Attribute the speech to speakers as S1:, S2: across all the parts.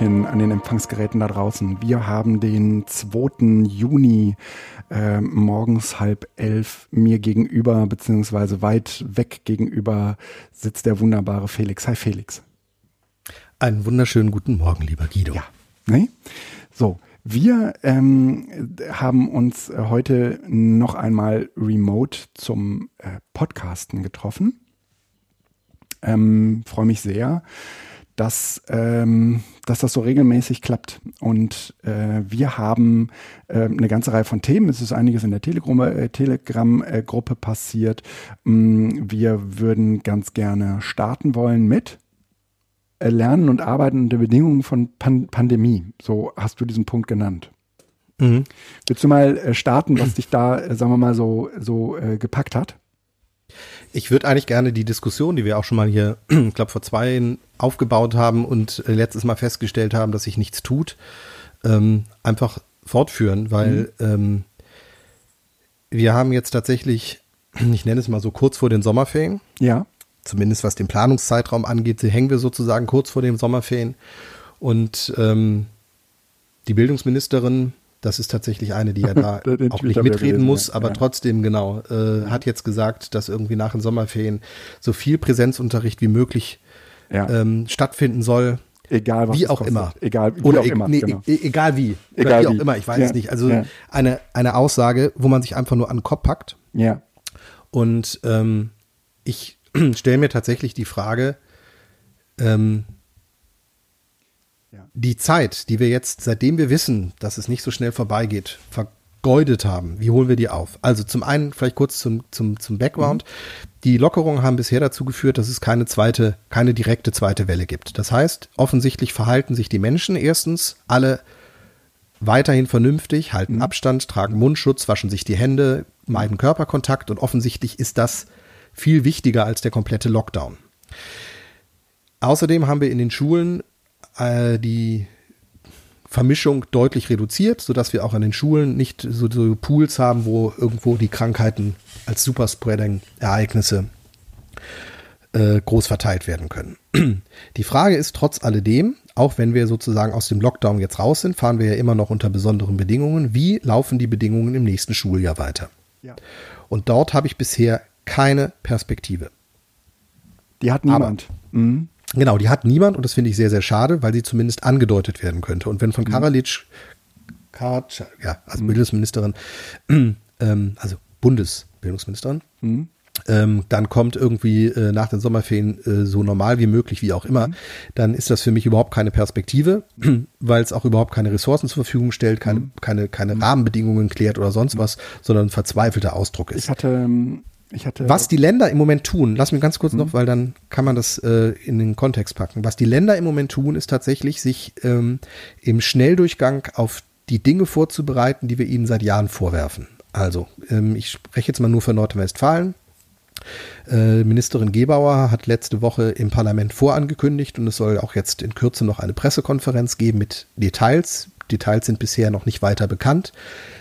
S1: Hallöchen an den Empfangsgeräten da draußen. Wir haben den 2. Juni äh, morgens halb elf mir gegenüber, beziehungsweise weit weg gegenüber, sitzt der wunderbare Felix. Hi Felix.
S2: Einen wunderschönen guten Morgen, lieber Guido.
S1: Ja. Nee? So, wir ähm, haben uns heute noch einmal remote zum äh, Podcasten getroffen. Ähm, Freue mich sehr dass, ähm, dass das so regelmäßig klappt. Und äh, wir haben äh, eine ganze Reihe von Themen. Es ist einiges in der Telegram-Gruppe äh, Telegram, äh, passiert. Mm, wir würden ganz gerne starten wollen mit äh, Lernen und Arbeiten unter Bedingungen von Pan Pandemie. So hast du diesen Punkt genannt. Mhm. Willst du mal äh, starten, was dich da, sagen wir mal, so, so gepackt hat?
S2: Ich würde eigentlich gerne die Diskussion, die wir auch schon mal hier, ich glaube vor zwei aufgebaut haben und äh, letztes Mal festgestellt haben, dass sich nichts tut, ähm, einfach fortführen, weil mhm. ähm, wir haben jetzt tatsächlich, ich nenne es mal so kurz vor den Sommerferien.
S1: Ja.
S2: Zumindest was den Planungszeitraum angeht, hängen wir sozusagen kurz vor den Sommerferien. Und ähm, die Bildungsministerin das ist tatsächlich eine, die ja da auch nicht mitreden muss, ja. aber ja. trotzdem, genau, äh, hat jetzt gesagt, dass irgendwie nach den Sommerferien so viel Präsenzunterricht wie möglich ja. ähm, stattfinden soll.
S1: Egal was
S2: wie auch immer.
S1: Egal wie
S2: Oder
S1: auch
S2: e
S1: immer.
S2: Nee, genau. e egal wie. Egal Oder wie, wie auch immer, ich weiß es nicht. Also eine, eine Aussage, wo man sich einfach nur an den Kopf packt.
S1: Ja.
S2: Und ähm, ich stelle mir tatsächlich die Frage, ähm, die Zeit, die wir jetzt, seitdem wir wissen, dass es nicht so schnell vorbeigeht, vergeudet haben, wie holen wir die auf? Also zum einen vielleicht kurz zum, zum, zum Background. Mhm. Die Lockerungen haben bisher dazu geführt, dass es keine zweite, keine direkte zweite Welle gibt. Das heißt, offensichtlich verhalten sich die Menschen erstens alle weiterhin vernünftig, halten mhm. Abstand, tragen Mundschutz, waschen sich die Hände, meiden Körperkontakt und offensichtlich ist das viel wichtiger als der komplette Lockdown. Außerdem haben wir in den Schulen äh, die Vermischung deutlich reduziert, sodass wir auch an den Schulen nicht so, so Pools haben, wo irgendwo die Krankheiten als Superspreading-Ereignisse äh, groß verteilt werden können. Die Frage ist trotz alledem, auch wenn wir sozusagen aus dem Lockdown jetzt raus sind, fahren wir ja immer noch unter besonderen Bedingungen. Wie laufen die Bedingungen im nächsten Schuljahr weiter? Ja. Und dort habe ich bisher keine Perspektive.
S1: Die hat niemand.
S2: Mhm. Genau, die hat niemand und das finde ich sehr, sehr schade, weil sie zumindest angedeutet werden könnte. Und wenn von mhm. Karalic, Karac, ja, also mhm. Bildungsministerin, ähm, also Bundesbildungsministerin, mhm. ähm, dann kommt irgendwie äh, nach den Sommerferien äh, so normal wie möglich, wie auch immer, mhm. dann ist das für mich überhaupt keine Perspektive, weil es auch überhaupt keine Ressourcen zur Verfügung stellt, keine, mhm. keine, keine mhm. Rahmenbedingungen klärt oder sonst was, sondern ein verzweifelter Ausdruck ist.
S1: Ich hatte ähm, ich hatte
S2: was die Länder im Moment tun, lass mich ganz kurz noch, mhm. weil dann kann man das äh, in den Kontext packen. Was die Länder im Moment tun, ist tatsächlich, sich ähm, im Schnelldurchgang auf die Dinge vorzubereiten, die wir ihnen seit Jahren vorwerfen. Also, ähm, ich spreche jetzt mal nur für Nordrhein-Westfalen. Äh, Ministerin Gebauer hat letzte Woche im Parlament vorangekündigt und es soll auch jetzt in Kürze noch eine Pressekonferenz geben mit Details. Details sind bisher noch nicht weiter bekannt.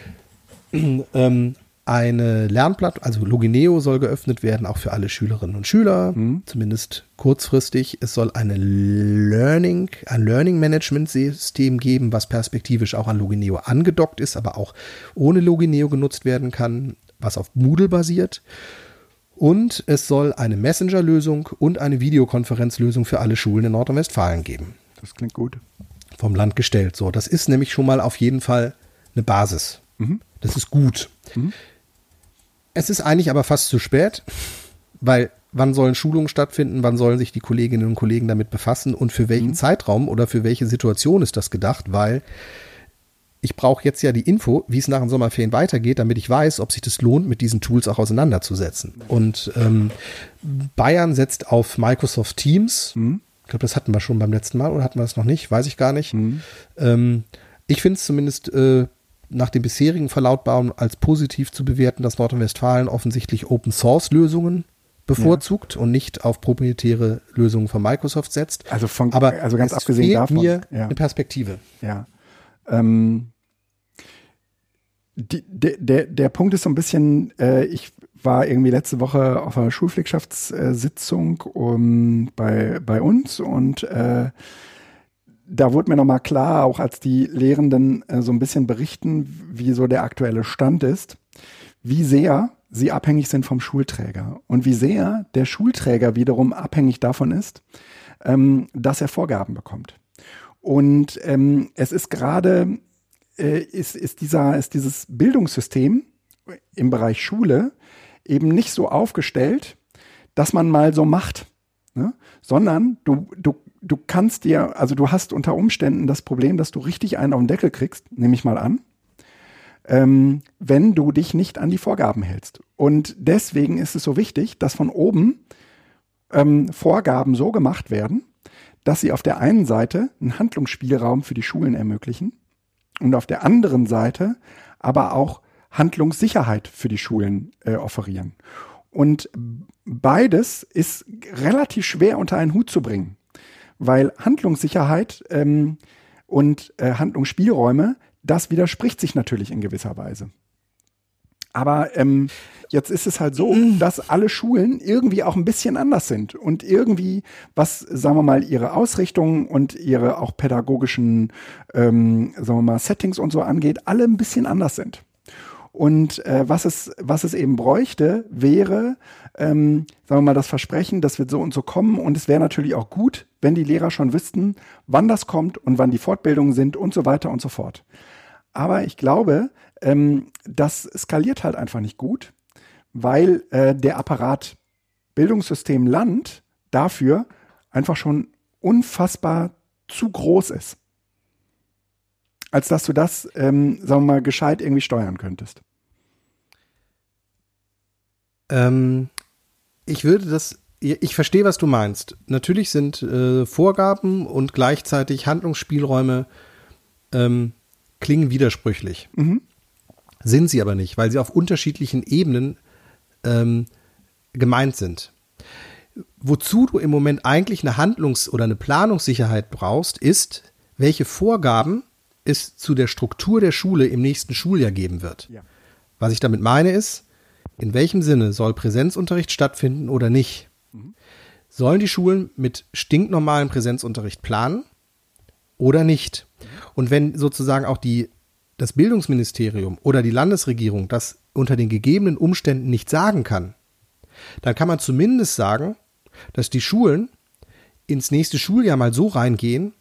S2: ähm, eine Lernplattform, also Logineo soll geöffnet werden, auch für alle Schülerinnen und Schüler, mhm. zumindest kurzfristig. Es soll eine Learning, ein Learning Management System geben, was perspektivisch auch an Logineo angedockt ist, aber auch ohne Logineo genutzt werden kann, was auf Moodle basiert. Und es soll eine Messenger-Lösung und eine Videokonferenzlösung für alle Schulen in Nordrhein-Westfalen geben.
S1: Das klingt gut.
S2: Vom Land gestellt. So, das ist nämlich schon mal auf jeden Fall eine Basis. Mhm. Das ist gut. Mhm. Es ist eigentlich aber fast zu spät, weil wann sollen Schulungen stattfinden, wann sollen sich die Kolleginnen und Kollegen damit befassen und für welchen mhm. Zeitraum oder für welche Situation ist das gedacht, weil ich brauche jetzt ja die Info, wie es nach den Sommerferien weitergeht, damit ich weiß, ob sich das lohnt, mit diesen Tools auch auseinanderzusetzen. Und ähm, Bayern setzt auf Microsoft Teams. Mhm. Ich glaube, das hatten wir schon beim letzten Mal oder hatten wir das noch nicht? Weiß ich gar nicht. Mhm. Ähm, ich finde es zumindest äh, nach dem bisherigen Verlautbaren als positiv zu bewerten, dass Nordrhein-Westfalen offensichtlich Open Source Lösungen bevorzugt ja. und nicht auf proprietäre Lösungen von Microsoft setzt.
S1: Also von, aber also ganz abgesehen fehlt davon,
S2: mir ja. eine Perspektive.
S1: Ja. Ähm, die, der, der, der Punkt ist so ein bisschen, äh, ich war irgendwie letzte Woche auf einer Schulpflegschaftssitzung um, bei, bei uns und äh, da wurde mir nochmal klar, auch als die Lehrenden äh, so ein bisschen berichten, wie so der aktuelle Stand ist, wie sehr sie abhängig sind vom Schulträger und wie sehr der Schulträger wiederum abhängig davon ist, ähm, dass er Vorgaben bekommt. Und ähm, es ist gerade, äh, ist, ist, dieser, ist dieses Bildungssystem im Bereich Schule eben nicht so aufgestellt, dass man mal so macht, ne? sondern du, du, du kannst dir, also du hast unter Umständen das Problem, dass du richtig einen auf den Deckel kriegst, nehme ich mal an, ähm, wenn du dich nicht an die Vorgaben hältst. Und deswegen ist es so wichtig, dass von oben ähm, Vorgaben so gemacht werden, dass sie auf der einen Seite einen Handlungsspielraum für die Schulen ermöglichen und auf der anderen Seite aber auch Handlungssicherheit für die Schulen äh, offerieren. Und beides ist relativ schwer unter einen Hut zu bringen, weil Handlungssicherheit ähm, und äh, Handlungsspielräume, das widerspricht sich natürlich in gewisser Weise. Aber ähm, jetzt ist es halt so, mm. dass alle Schulen irgendwie auch ein bisschen anders sind und irgendwie, was, sagen wir mal, ihre Ausrichtung und ihre auch pädagogischen, ähm, sagen wir mal, Settings und so angeht, alle ein bisschen anders sind. Und äh, was, es, was es eben bräuchte, wäre, ähm, sagen wir mal, das Versprechen, das wird so und so kommen. Und es wäre natürlich auch gut, wenn die Lehrer schon wüssten, wann das kommt und wann die Fortbildungen sind und so weiter und so fort. Aber ich glaube, ähm, das skaliert halt einfach nicht gut, weil äh, der Apparat Bildungssystem Land dafür einfach schon unfassbar zu groß ist. Als dass du das, ähm, sagen wir mal, gescheit irgendwie steuern könntest.
S2: Ähm, ich würde das, ich verstehe, was du meinst. Natürlich sind äh, Vorgaben und gleichzeitig Handlungsspielräume ähm, klingen widersprüchlich. Mhm. Sind sie aber nicht, weil sie auf unterschiedlichen Ebenen ähm, gemeint sind. Wozu du im Moment eigentlich eine Handlungs- oder eine Planungssicherheit brauchst, ist, welche Vorgaben es zu der Struktur der Schule im nächsten Schuljahr geben wird. Ja. Was ich damit meine ist, in welchem Sinne soll Präsenzunterricht stattfinden oder nicht? Sollen die Schulen mit stinknormalen Präsenzunterricht planen oder nicht? Und wenn sozusagen auch die, das Bildungsministerium oder die Landesregierung das unter den gegebenen Umständen nicht sagen kann, dann kann man zumindest sagen, dass die Schulen ins nächste Schuljahr mal so reingehen,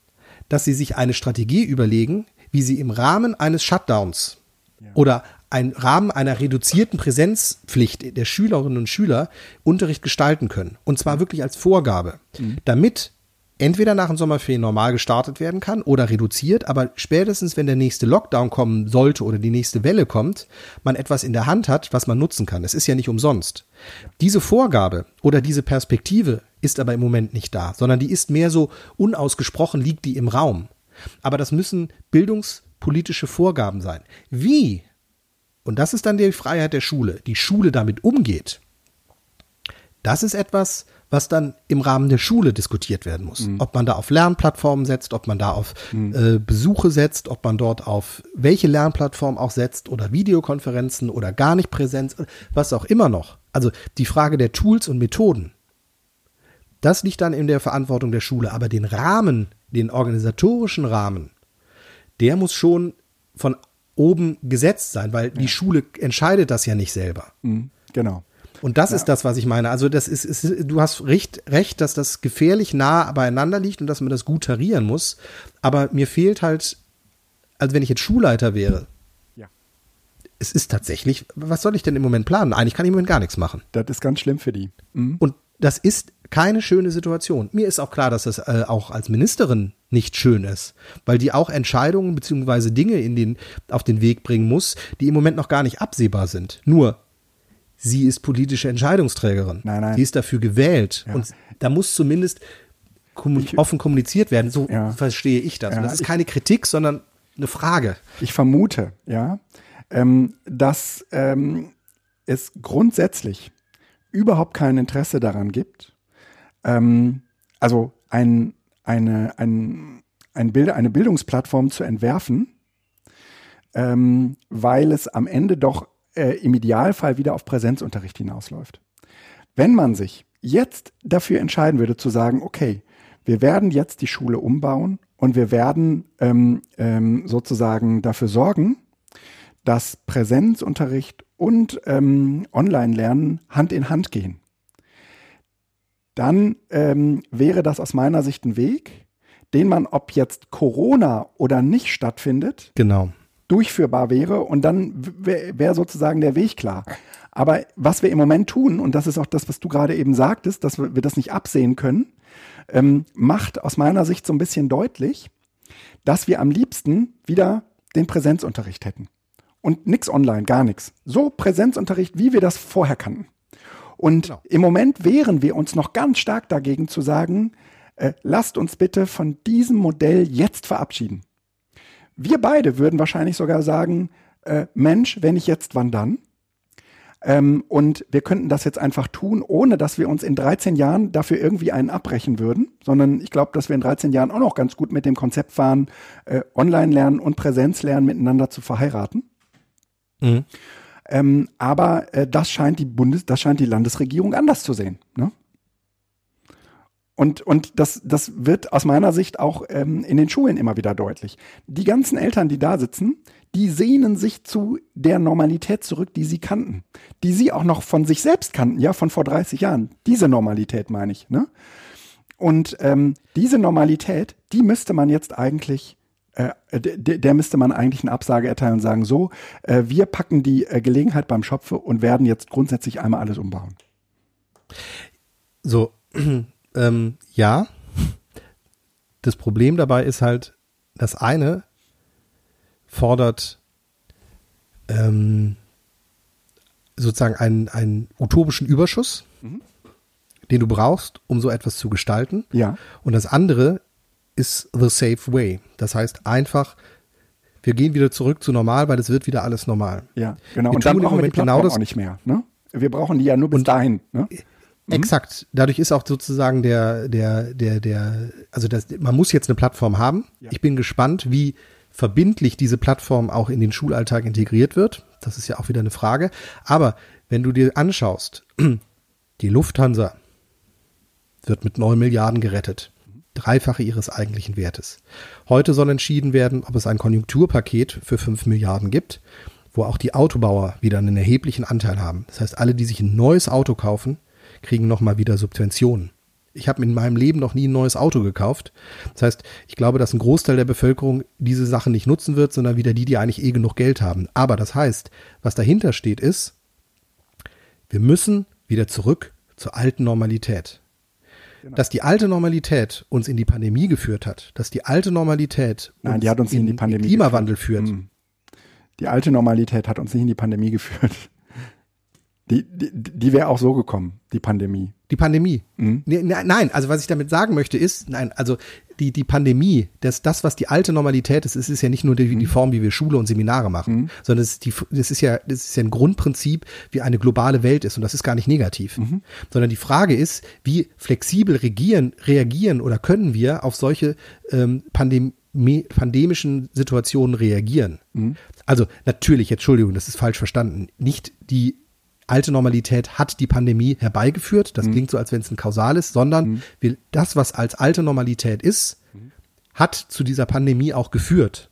S2: dass sie sich eine Strategie überlegen, wie sie im Rahmen eines Shutdowns ja. oder ein Rahmen einer reduzierten Präsenzpflicht der Schülerinnen und Schüler Unterricht gestalten können. Und zwar wirklich als Vorgabe, mhm. damit entweder nach den Sommerferien normal gestartet werden kann oder reduziert, aber spätestens, wenn der nächste Lockdown kommen sollte oder die nächste Welle kommt, man etwas in der Hand hat, was man nutzen kann. Es ist ja nicht umsonst. Diese Vorgabe oder diese Perspektive ist aber im Moment nicht da, sondern die ist mehr so unausgesprochen, liegt die im Raum. Aber das müssen bildungspolitische Vorgaben sein. Wie und das ist dann die Freiheit der Schule, die Schule damit umgeht. Das ist etwas, was dann im Rahmen der Schule diskutiert werden muss. Mhm. Ob man da auf Lernplattformen setzt, ob man da auf mhm. äh, Besuche setzt, ob man dort auf welche Lernplattform auch setzt oder Videokonferenzen oder gar nicht Präsenz, was auch immer noch. Also die Frage der Tools und Methoden. Das liegt dann in der Verantwortung der Schule, aber den Rahmen, den organisatorischen Rahmen, der muss schon von oben gesetzt sein, weil ja. die Schule entscheidet das ja nicht selber.
S1: Mhm, genau.
S2: Und das ja. ist das, was ich meine. Also das ist, ist, du hast recht, recht, dass das gefährlich nah beieinander liegt und dass man das gut tarieren muss. Aber mir fehlt halt, also wenn ich jetzt Schulleiter wäre, ja. es ist tatsächlich, was soll ich denn im Moment planen? Eigentlich kann ich im Moment gar nichts machen.
S1: Das ist ganz schlimm für die.
S2: Mhm. Und das ist keine schöne Situation. Mir ist auch klar, dass das äh, auch als Ministerin nicht schön ist, weil die auch Entscheidungen beziehungsweise Dinge in den, auf den Weg bringen muss, die im Moment noch gar nicht absehbar sind. Nur, sie ist politische Entscheidungsträgerin.
S1: Nein, nein.
S2: Sie ist dafür gewählt. Ja. Und da muss zumindest kommun ich, offen kommuniziert werden. So ja. verstehe ich das. Ja, das ist keine Kritik, sondern eine Frage.
S1: Ich vermute, ja, ähm, dass ähm, es grundsätzlich überhaupt kein Interesse daran gibt, ähm, also ein, eine, ein, ein Bild, eine Bildungsplattform zu entwerfen, ähm, weil es am Ende doch äh, im Idealfall wieder auf Präsenzunterricht hinausläuft. Wenn man sich jetzt dafür entscheiden würde zu sagen, okay, wir werden jetzt die Schule umbauen Und wir werden ähm, ähm, sozusagen dafür sorgen, dass Präsenzunterricht und ähm, Online-Lernen Hand in Hand gehen. Dann ähm, wäre das aus meiner Sicht ein Weg, den man, ob jetzt Corona oder nicht stattfindet,
S2: genau.
S1: durchführbar wäre und dann wäre wär sozusagen der Weg klar. Aber was wir im Moment tun, und das ist auch das, was du gerade eben sagtest, dass wir, wir das nicht absehen können, ähm, macht aus meiner Sicht so ein bisschen deutlich, dass wir am liebsten wieder den Präsenzunterricht hätten. Und nix online, gar nichts. So Präsenzunterricht, wie wir das vorher kannten. Und genau. im Moment wehren wir uns noch ganz stark dagegen zu sagen, äh, lasst uns bitte von diesem Modell jetzt verabschieden. Wir beide würden wahrscheinlich sogar sagen, äh, Mensch, wenn nicht jetzt, wann dann? Ähm, und wir könnten das jetzt einfach tun, ohne dass wir uns in 13 Jahren dafür irgendwie einen abbrechen würden, sondern ich glaube, dass wir in 13 Jahren auch noch ganz gut mit dem Konzept fahren, äh, Online-Lernen und Präsenzlernen miteinander zu verheiraten. Mhm. Ähm, aber äh, das scheint die Bundes, das scheint die Landesregierung anders zu sehen. Ne? Und, und das, das wird aus meiner Sicht auch ähm, in den Schulen immer wieder deutlich. Die ganzen Eltern, die da sitzen, die sehnen sich zu der Normalität zurück, die sie kannten. Die sie auch noch von sich selbst kannten, ja, von vor 30 Jahren. Diese Normalität meine ich. Ne? Und ähm, diese Normalität, die müsste man jetzt eigentlich der, der müsste man eigentlich eine Absage erteilen und sagen, so, äh, wir packen die äh, Gelegenheit beim Schopfe und werden jetzt grundsätzlich einmal alles umbauen.
S2: So, ähm, ja. Das Problem dabei ist halt, das eine fordert ähm, sozusagen einen, einen utopischen Überschuss, mhm. den du brauchst, um so etwas zu gestalten.
S1: Ja.
S2: Und das andere ist the safe way. Das heißt einfach, wir gehen wieder zurück zu normal, weil es wird wieder alles normal.
S1: Ja, genau. Wir und dann brauchen wir die genau das auch nicht mehr. Ne? Wir brauchen die ja nur bis dahin. Ne?
S2: Mhm. Exakt. Dadurch ist auch sozusagen der, der, der, der, also das, man muss jetzt eine Plattform haben. Ja. Ich bin gespannt, wie verbindlich diese Plattform auch in den Schulalltag integriert wird. Das ist ja auch wieder eine Frage. Aber wenn du dir anschaust, die Lufthansa wird mit neun Milliarden gerettet. Dreifache ihres eigentlichen Wertes. Heute soll entschieden werden, ob es ein Konjunkturpaket für fünf Milliarden gibt, wo auch die Autobauer wieder einen erheblichen Anteil haben. Das heißt, alle, die sich ein neues Auto kaufen, kriegen nochmal wieder Subventionen. Ich habe in meinem Leben noch nie ein neues Auto gekauft. Das heißt, ich glaube, dass ein Großteil der Bevölkerung diese Sachen nicht nutzen wird, sondern wieder die, die eigentlich eh genug Geld haben. Aber das heißt, was dahinter steht, ist, wir müssen wieder zurück zur alten Normalität. Genau. Dass die alte Normalität uns in die Pandemie geführt hat, dass die alte Normalität
S1: Nein, die hat uns in, in die Pandemie
S2: Klimawandel geführt. führt. Hm.
S1: Die alte Normalität hat uns nicht in die Pandemie geführt. Die, die, die wäre auch so gekommen, die Pandemie.
S2: Die Pandemie. Mhm. Nee, ne, nein, also was ich damit sagen möchte ist, nein, also die, die Pandemie, das, das, was die alte Normalität ist, es ist ja nicht nur die, die mhm. Form, wie wir Schule und Seminare machen, mhm. sondern es ist, die, das, ist ja, das ist ja ein Grundprinzip, wie eine globale Welt ist und das ist gar nicht negativ. Mhm. Sondern die Frage ist, wie flexibel regieren, reagieren oder können wir auf solche ähm, Pandemie pandemischen Situationen reagieren. Mhm. Also natürlich, Entschuldigung, das ist falsch verstanden. Nicht die alte Normalität hat die Pandemie herbeigeführt. Das mhm. klingt so, als wenn es ein Kausal ist, sondern mhm. wir, das, was als alte Normalität ist, mhm. hat zu dieser Pandemie auch geführt.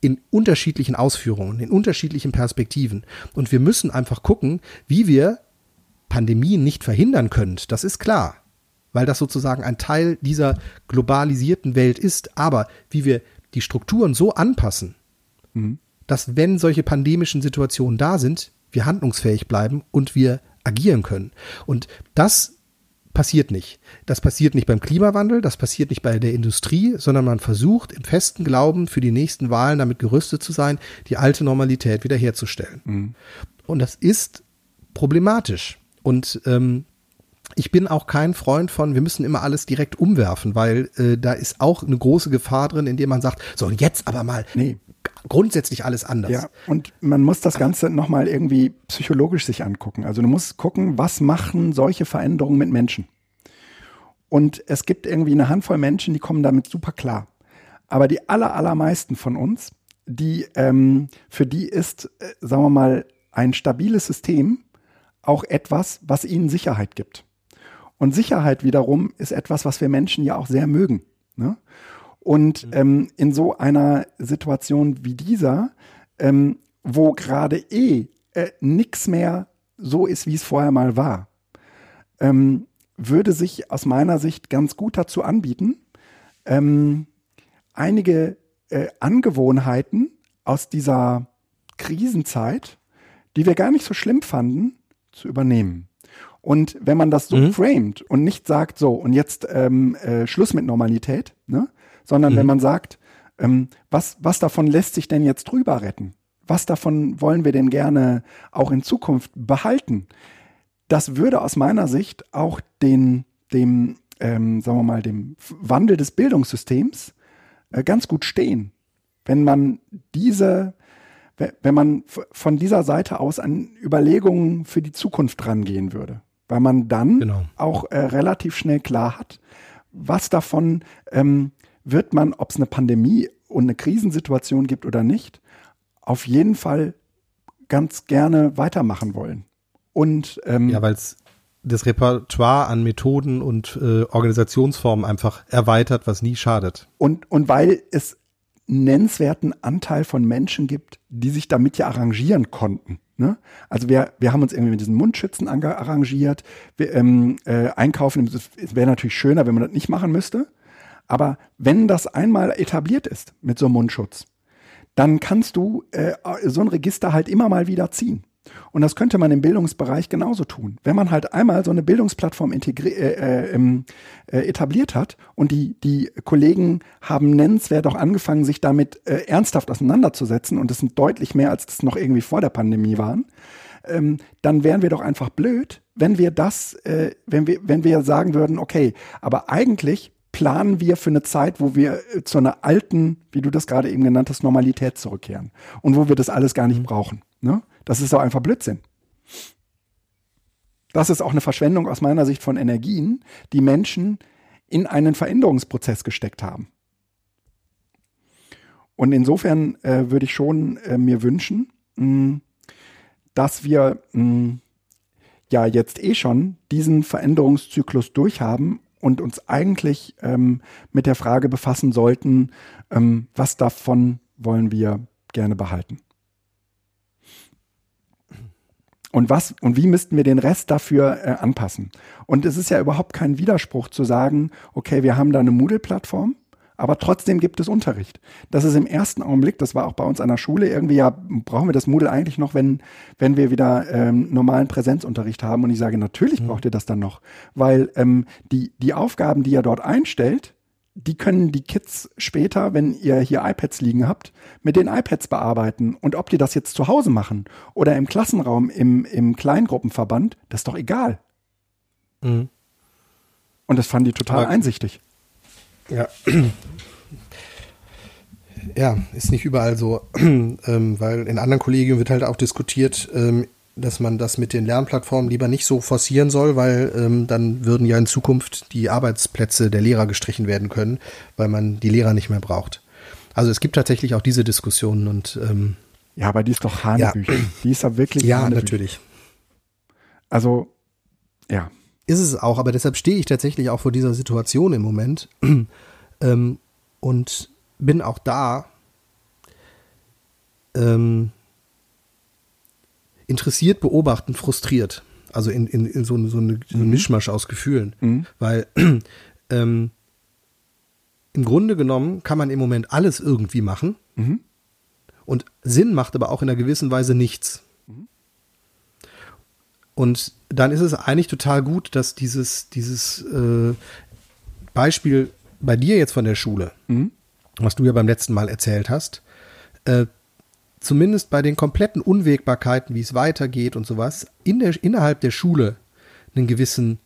S2: In unterschiedlichen Ausführungen, in unterschiedlichen Perspektiven. Und wir müssen einfach gucken, wie wir Pandemien nicht verhindern können. Das ist klar. Weil das sozusagen ein Teil dieser globalisierten Welt ist. Aber wie wir die Strukturen so anpassen, mhm. dass wenn solche pandemischen Situationen da sind, wir handlungsfähig bleiben und wir agieren können. Und das passiert nicht. Das passiert nicht beim Klimawandel, das passiert nicht bei der Industrie, sondern man versucht im festen Glauben für die nächsten Wahlen damit gerüstet zu sein, die alte Normalität wiederherzustellen. Mhm. Und das ist problematisch. Und ähm, ich bin auch kein Freund von, wir müssen immer alles direkt umwerfen, weil äh, da ist auch eine große Gefahr drin, indem man sagt, so und jetzt aber mal, nee, grundsätzlich alles anders.
S1: Ja, und man muss das Ganze nochmal irgendwie psychologisch sich angucken. Also du musst gucken, was machen solche Veränderungen mit Menschen. Und es gibt irgendwie eine Handvoll Menschen, die kommen damit super klar. Aber die aller, allermeisten von uns, die, ähm, für die ist, äh, sagen wir mal, ein stabiles System auch etwas, was ihnen Sicherheit gibt. Und Sicherheit wiederum ist etwas, was wir Menschen ja auch sehr mögen. Ne? Und ähm, in so einer Situation wie dieser, ähm, wo gerade eh äh, nichts mehr so ist, wie es vorher mal war, ähm, würde sich aus meiner Sicht ganz gut dazu anbieten, ähm, einige äh, Angewohnheiten aus dieser Krisenzeit, die wir gar nicht so schlimm fanden, zu übernehmen. Und wenn man das so mhm. framet und nicht sagt, so, und jetzt ähm, äh, Schluss mit Normalität, ne? Sondern mhm. wenn man sagt, ähm, was, was davon lässt sich denn jetzt drüber retten? Was davon wollen wir denn gerne auch in Zukunft behalten? Das würde aus meiner Sicht auch den, dem, ähm, sagen wir mal, dem Wandel des Bildungssystems äh, ganz gut stehen. Wenn man diese, wenn man von dieser Seite aus an Überlegungen für die Zukunft rangehen würde weil man dann genau. auch äh, relativ schnell klar hat, was davon ähm, wird man, ob es eine Pandemie und eine Krisensituation gibt oder nicht, auf jeden Fall ganz gerne weitermachen wollen. Und ähm,
S2: ja, weil es das Repertoire an Methoden und äh, Organisationsformen einfach erweitert, was nie schadet.
S1: Und, und weil es nennenswerten Anteil von Menschen gibt, die sich damit ja arrangieren konnten. Ne? Also wir, wir haben uns irgendwie mit diesen Mundschützen arrangiert. Wir, ähm, äh, einkaufen, es wäre natürlich schöner, wenn man das nicht machen müsste. Aber wenn das einmal etabliert ist mit so einem Mundschutz, dann kannst du äh, so ein Register halt immer mal wieder ziehen. Und das könnte man im Bildungsbereich genauso tun. Wenn man halt einmal so eine Bildungsplattform äh, äh, äh, etabliert hat und die, die Kollegen haben nennenswert auch angefangen, sich damit äh, ernsthaft auseinanderzusetzen und das sind deutlich mehr, als das noch irgendwie vor der Pandemie waren, ähm, dann wären wir doch einfach blöd, wenn wir das, äh, wenn wir, wenn wir sagen würden, okay, aber eigentlich planen wir für eine Zeit, wo wir äh, zu einer alten, wie du das gerade eben genannt hast, Normalität zurückkehren und wo wir das alles gar nicht mhm. brauchen. Ne? Das ist doch einfach Blödsinn. Das ist auch eine Verschwendung aus meiner Sicht von Energien, die Menschen in einen Veränderungsprozess gesteckt haben. Und insofern äh, würde ich schon äh, mir wünschen, mh, dass wir mh, ja jetzt eh schon diesen Veränderungszyklus durchhaben und uns eigentlich ähm, mit der Frage befassen sollten, ähm, was davon wollen wir gerne behalten. Und was und wie müssten wir den Rest dafür äh, anpassen? Und es ist ja überhaupt kein Widerspruch zu sagen, okay, wir haben da eine Moodle-Plattform, aber trotzdem gibt es Unterricht. Das ist im ersten Augenblick, das war auch bei uns an der Schule irgendwie, ja, brauchen wir das Moodle eigentlich noch, wenn, wenn wir wieder ähm, normalen Präsenzunterricht haben? Und ich sage, natürlich mhm. braucht ihr das dann noch, weil ähm, die, die Aufgaben, die ihr dort einstellt, die können die Kids später, wenn ihr hier iPads liegen habt, mit den iPads bearbeiten. Und ob die das jetzt zu Hause machen oder im Klassenraum, im, im Kleingruppenverband, das ist doch egal. Mhm. Und das fanden die total Aber, einsichtig.
S2: Ja. Ja, ist nicht überall so, ähm, weil in anderen Kollegien wird halt auch diskutiert, ähm, dass man das mit den Lernplattformen lieber nicht so forcieren soll, weil ähm, dann würden ja in Zukunft die Arbeitsplätze der Lehrer gestrichen werden können, weil man die Lehrer nicht mehr braucht. Also es gibt tatsächlich auch diese Diskussionen und ähm,
S1: ja, aber die ist doch Hanebücher. Ja. Die ist ja wirklich
S2: Ja, Hanebücher. natürlich.
S1: Also, ja.
S2: Ist es auch, aber deshalb stehe ich tatsächlich auch vor dieser Situation im Moment ähm, und bin auch da ähm, interessiert, beobachten, frustriert. Also in, in, in so, so, eine, so ein mhm. Mischmasch aus Gefühlen. Mhm. Weil ähm, im Grunde genommen kann man im Moment alles irgendwie machen. Mhm. Und Sinn macht aber auch in einer gewissen Weise nichts. Und dann ist es eigentlich total gut, dass dieses, dieses äh, Beispiel bei dir jetzt von der Schule, mhm. was du ja beim letzten Mal erzählt hast, äh, zumindest bei den kompletten Unwägbarkeiten, wie es weitergeht und sowas, in der, innerhalb der Schule einen gewissen,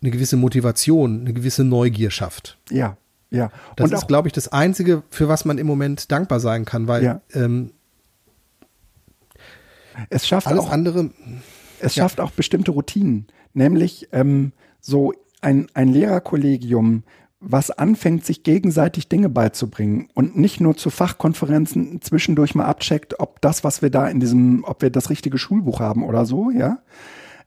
S2: eine gewisse Motivation, eine gewisse Neugier schafft.
S1: Ja, ja.
S2: Das und ist, glaube ich, das Einzige, für was man im Moment dankbar sein kann, weil ja. ähm,
S1: es schafft alles auch, andere. Es ja. schafft auch bestimmte Routinen, nämlich ähm, so ein, ein Lehrerkollegium was anfängt, sich gegenseitig Dinge beizubringen und nicht nur zu Fachkonferenzen zwischendurch mal abcheckt, ob das, was wir da in diesem, ob wir das richtige Schulbuch haben oder so, ja,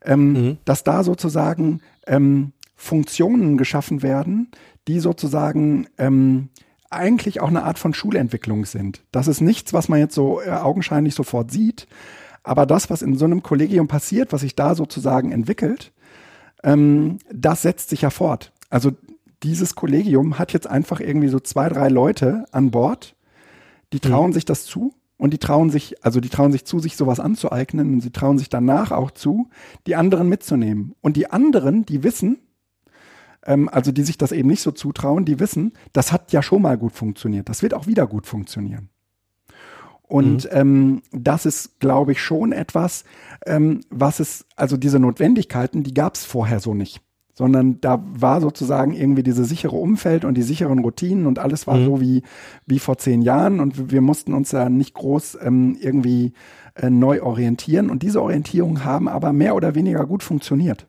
S1: ähm, mhm. dass da sozusagen ähm, Funktionen geschaffen werden, die sozusagen ähm, eigentlich auch eine Art von Schulentwicklung sind. Das ist nichts, was man jetzt so äh, augenscheinlich sofort sieht, aber das, was in so einem Kollegium passiert, was sich da sozusagen entwickelt, ähm, das setzt sich ja fort. Also dieses Kollegium hat jetzt einfach irgendwie so zwei, drei Leute an Bord, die trauen mhm. sich das zu und die trauen sich, also die trauen sich zu, sich sowas anzueignen und sie trauen sich danach auch zu, die anderen mitzunehmen. Und die anderen, die wissen, ähm, also die sich das eben nicht so zutrauen, die wissen, das hat ja schon mal gut funktioniert, das wird auch wieder gut funktionieren. Und mhm. ähm, das ist, glaube ich, schon etwas, ähm, was es, also diese Notwendigkeiten, die gab es vorher so nicht sondern da war sozusagen irgendwie dieses sichere Umfeld und die sicheren Routinen und alles war mhm. so wie, wie vor zehn Jahren und wir mussten uns ja nicht groß ähm, irgendwie äh, neu orientieren und diese Orientierungen haben aber mehr oder weniger gut funktioniert.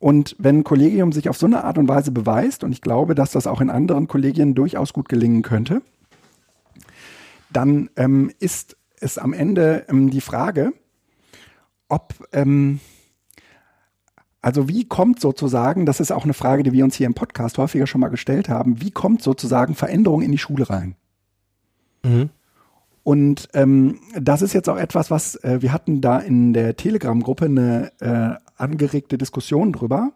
S1: Und wenn ein Kollegium sich auf so eine Art und Weise beweist, und ich glaube, dass das auch in anderen Kollegien durchaus gut gelingen könnte, dann ähm, ist es am Ende ähm, die Frage, ob ähm, also wie kommt sozusagen, das ist auch eine Frage, die wir uns hier im Podcast häufiger schon mal gestellt haben, wie kommt sozusagen Veränderung in die Schule rein? Mhm. Und ähm, das ist jetzt auch etwas, was äh, wir hatten da in der Telegram-Gruppe eine äh, angeregte Diskussion drüber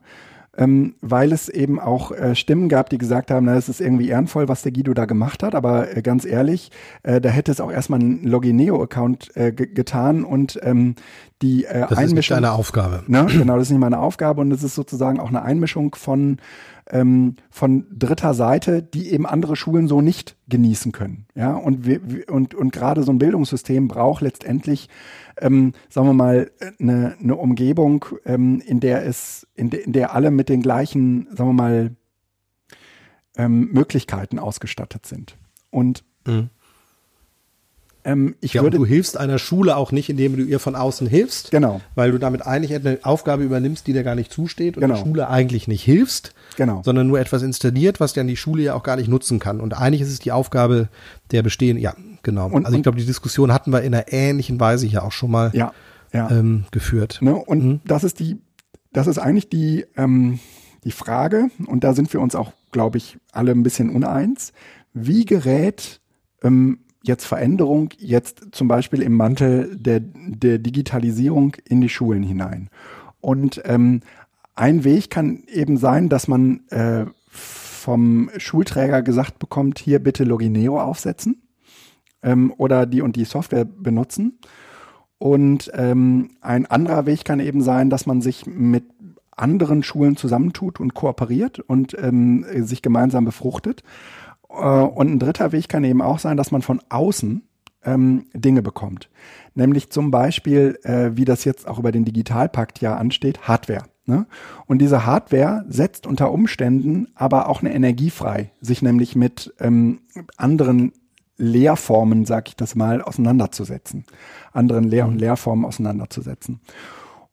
S1: ähm, weil es eben auch äh, Stimmen gab, die gesagt haben, na, es ist irgendwie ehrenvoll, was der Guido da gemacht hat, aber äh, ganz ehrlich, äh, da hätte es auch erstmal einen Logineo-Account äh, getan und ähm, die
S2: äh, das Einmischung. Das ist nicht deine Aufgabe.
S1: Ne? Genau, das ist nicht meine Aufgabe und es ist sozusagen auch eine Einmischung von ähm, von dritter Seite, die eben andere Schulen so nicht genießen können. Ja, und wir, und, und gerade so ein Bildungssystem braucht letztendlich, ähm, sagen wir mal, eine, eine Umgebung, ähm, in der es, in, de, in der alle mit den gleichen, sagen wir mal, ähm, Möglichkeiten ausgestattet sind. Und mhm.
S2: Ähm, ich ja, würde, du hilfst einer Schule auch nicht, indem du ihr von außen hilfst.
S1: Genau.
S2: Weil du damit eigentlich eine Aufgabe übernimmst, die dir gar nicht zusteht und genau. der Schule eigentlich nicht hilfst.
S1: Genau.
S2: Sondern nur etwas installiert, was dann die Schule ja auch gar nicht nutzen kann. Und eigentlich ist es die Aufgabe der bestehen, ja, genau. Und, also ich glaube, die Diskussion hatten wir in einer ähnlichen Weise hier auch schon mal
S1: ja, ja.
S2: Ähm, geführt.
S1: Ne? Und mhm. das ist die, das ist eigentlich die, ähm, die Frage, und da sind wir uns auch, glaube ich, alle ein bisschen uneins. Wie gerät ähm, jetzt Veränderung jetzt zum Beispiel im Mantel der, der Digitalisierung in die Schulen hinein. Und ähm, ein Weg kann eben sein, dass man äh, vom Schulträger gesagt bekommt, hier bitte Logineo aufsetzen ähm, oder die und die Software benutzen. Und ähm, ein anderer Weg kann eben sein, dass man sich mit anderen Schulen zusammentut und kooperiert und ähm, sich gemeinsam befruchtet. Äh, und ein dritter Weg kann eben auch sein, dass man von außen ähm, Dinge bekommt. Nämlich zum Beispiel, äh, wie das jetzt auch über den Digitalpakt ja ansteht, Hardware. Ne? Und diese Hardware setzt unter Umständen aber auch eine Energie frei, sich nämlich mit ähm, anderen Lehrformen, sag ich das mal, auseinanderzusetzen. Anderen Lehr- und mhm. Lehrformen auseinanderzusetzen.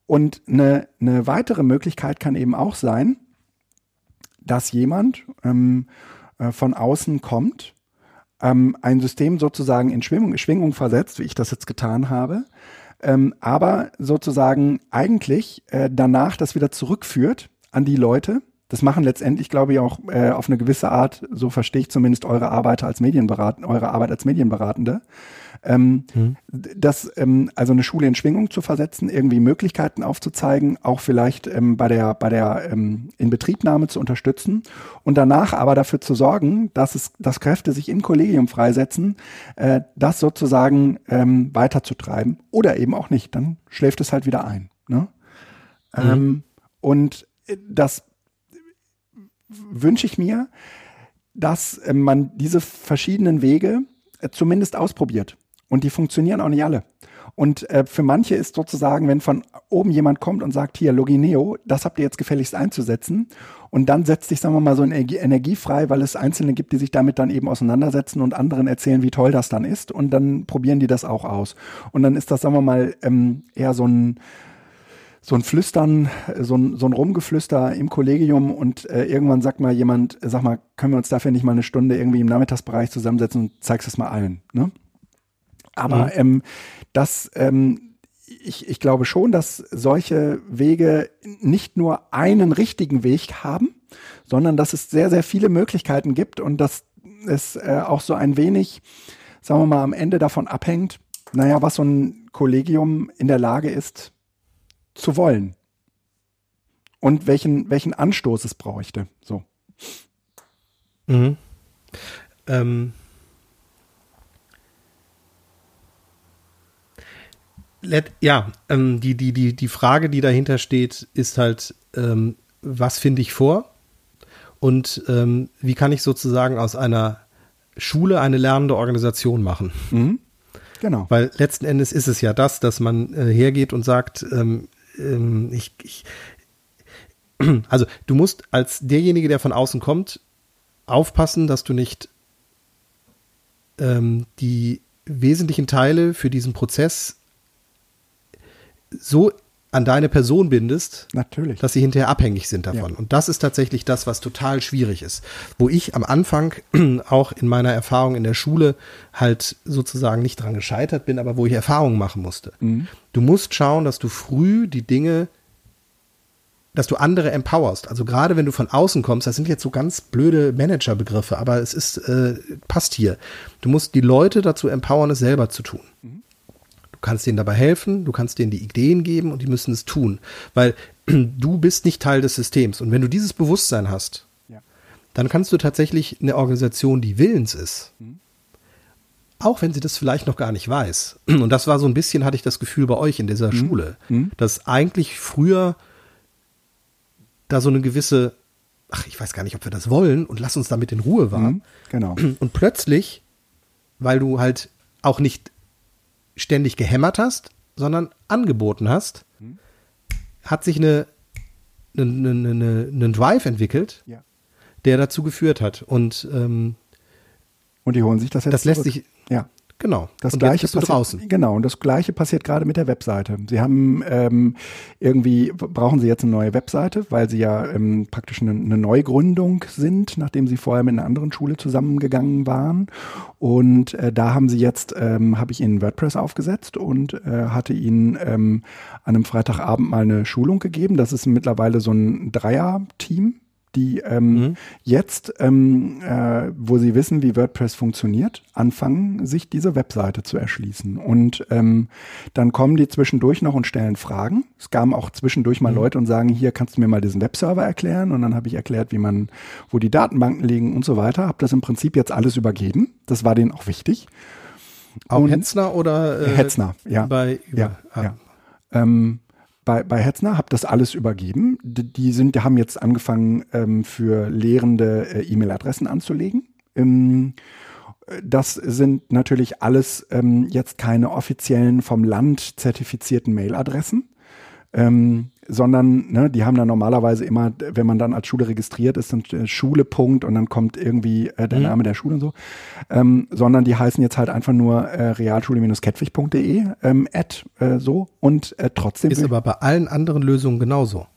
S1: Und eine, eine weitere Möglichkeit kann eben auch sein, dass jemand, ähm, äh, von außen kommt, ähm, ein System sozusagen in Schwingung, Schwingung versetzt, wie ich das jetzt getan habe, ähm, aber sozusagen eigentlich äh, danach das wieder zurückführt an die Leute. Das machen letztendlich, glaube ich, auch äh, auf eine gewisse Art, so verstehe ich zumindest eure Arbeit als Medienberatende, eure Arbeit als Medienberatende, ähm, mhm. Das, ähm, also eine Schule in Schwingung zu versetzen, irgendwie Möglichkeiten aufzuzeigen, auch vielleicht ähm, bei der, bei der ähm, Inbetriebnahme zu unterstützen und danach aber dafür zu sorgen, dass es, dass Kräfte sich im Kollegium freisetzen, äh, das sozusagen ähm, weiterzutreiben oder eben auch nicht. Dann schläft es halt wieder ein. Ne? Mhm. Ähm, und das wünsche ich mir, dass äh, man diese verschiedenen Wege äh, zumindest ausprobiert. Und die funktionieren auch nicht alle. Und äh, für manche ist sozusagen, wenn von oben jemand kommt und sagt, hier, Logineo, das habt ihr jetzt gefälligst einzusetzen. Und dann setzt sich, sagen wir mal, so eine Energie, frei, weil es Einzelne gibt, die sich damit dann eben auseinandersetzen und anderen erzählen, wie toll das dann ist. Und dann probieren die das auch aus. Und dann ist das, sagen wir mal, ähm, eher so ein, so ein Flüstern, so ein, so ein Rumgeflüster im Kollegium und äh, irgendwann sagt mal jemand, sag mal, können wir uns dafür nicht mal eine Stunde irgendwie im Nachmittagsbereich zusammensetzen und zeigst es mal allen. Ne? Aber mhm. ähm, das, ähm, ich, ich glaube schon, dass solche Wege nicht nur einen richtigen Weg haben, sondern dass es sehr, sehr viele Möglichkeiten gibt und dass es äh, auch so ein wenig, sagen wir mal, am Ende davon abhängt, naja, was so ein Kollegium in der Lage ist zu wollen. Und welchen, welchen Anstoß es bräuchte. So.
S2: Mhm. Ähm. Ja, ähm, die, die, die, die Frage, die dahinter steht, ist halt, ähm, was finde ich vor? Und ähm, wie kann ich sozusagen aus einer Schule eine lernende Organisation machen?
S1: Mhm. Genau.
S2: Weil letzten Endes ist es ja das, dass man äh, hergeht und sagt, ähm, ähm, ich, ich, also du musst als derjenige, der von außen kommt, aufpassen, dass du nicht ähm, die wesentlichen Teile für diesen Prozess so an deine Person bindest,
S1: Natürlich.
S2: dass sie hinterher abhängig sind davon.
S1: Ja.
S2: Und das ist tatsächlich das, was total schwierig ist. Wo ich am Anfang auch in meiner Erfahrung in der Schule halt sozusagen nicht dran gescheitert bin, aber wo ich Erfahrungen machen musste.
S1: Mhm.
S2: Du musst schauen, dass du früh die Dinge, dass du andere empowerst. Also gerade wenn du von außen kommst, das sind jetzt so ganz blöde Managerbegriffe, aber es ist, äh, passt hier. Du musst die Leute dazu empowern, es selber zu tun. Du kannst denen dabei helfen, du kannst denen die Ideen geben und die müssen es tun. Weil du bist nicht Teil des Systems. Und wenn du dieses Bewusstsein hast,
S1: Ja.
S2: dann kannst du tatsächlich eine Organisation, die willens ist, auch wenn sie das vielleicht noch gar nicht weiß. Und das war so ein bisschen, hatte ich das Gefühl bei euch in dieser Schule,
S1: Mhm.
S2: dass eigentlich früher da so eine gewisse, ach, ich weiß gar nicht, ob wir das wollen und lass uns damit in Ruhe war.
S1: Mhm. Genau.
S2: Und plötzlich, weil du halt auch nicht ständig gehämmert hast, sondern angeboten hast, hat sich eine, eine, eine, eine, einen Drive entwickelt,
S1: Ja.
S2: der dazu geführt hat. Und ähm,
S1: Und die holen sich das jetzt
S2: das lässt
S1: zurück.
S2: sich,
S1: Ja.
S2: Genau.
S1: Das
S2: und
S1: gleiche passiert,
S2: draußen.
S1: Genau, und das gleiche passiert gerade mit der Webseite. Sie haben ähm, irgendwie, brauchen Sie jetzt eine neue Webseite, weil Sie ja ähm, praktisch eine, eine Neugründung sind, nachdem Sie vorher mit einer anderen Schule zusammengegangen waren. Und äh, da haben Sie jetzt, ähm, habe ich Ihnen WordPress aufgesetzt und äh, hatte Ihnen ähm, an einem Freitagabend mal eine Schulung gegeben. Das ist mittlerweile so ein Dreier-Team die ähm, jetzt, ähm, äh, wo sie wissen, wie WordPress funktioniert, anfangen, sich diese Webseite zu erschließen. Und ähm, dann kommen die zwischendurch noch und stellen Fragen. Es kamen auch zwischendurch mal Leute und sagen, hier kannst du mir mal diesen Webserver erklären. Und dann habe ich erklärt, wie man, wo die Datenbanken liegen und so weiter. Habe das im Prinzip jetzt alles übergeben. Das war denen auch wichtig.
S2: Auch Hetzner oder äh,
S1: Hetzner, ja.
S2: Bei,
S1: Ja,
S2: ah,
S1: ja. Ähm, bei, bei Hetzner habe das alles übergeben. Die, die sind, die haben jetzt angefangen, ähm, für Lehrende äh, E-Mail-Adressen anzulegen. Ähm, das sind natürlich alles ähm, jetzt keine offiziellen vom Land zertifizierten Mail-Adressen. Ähm, sondern ne, die haben dann normalerweise immer, wenn man dann als Schule registriert ist, dann äh, Schule Punkt und dann kommt irgendwie äh, der
S2: Mhm.
S1: Name der Schule und so, ähm, sondern die heißen jetzt halt einfach nur äh, realschule-kettwig.de ähm, at äh, so und äh, trotzdem
S2: Ist aber bei allen anderen Lösungen genauso.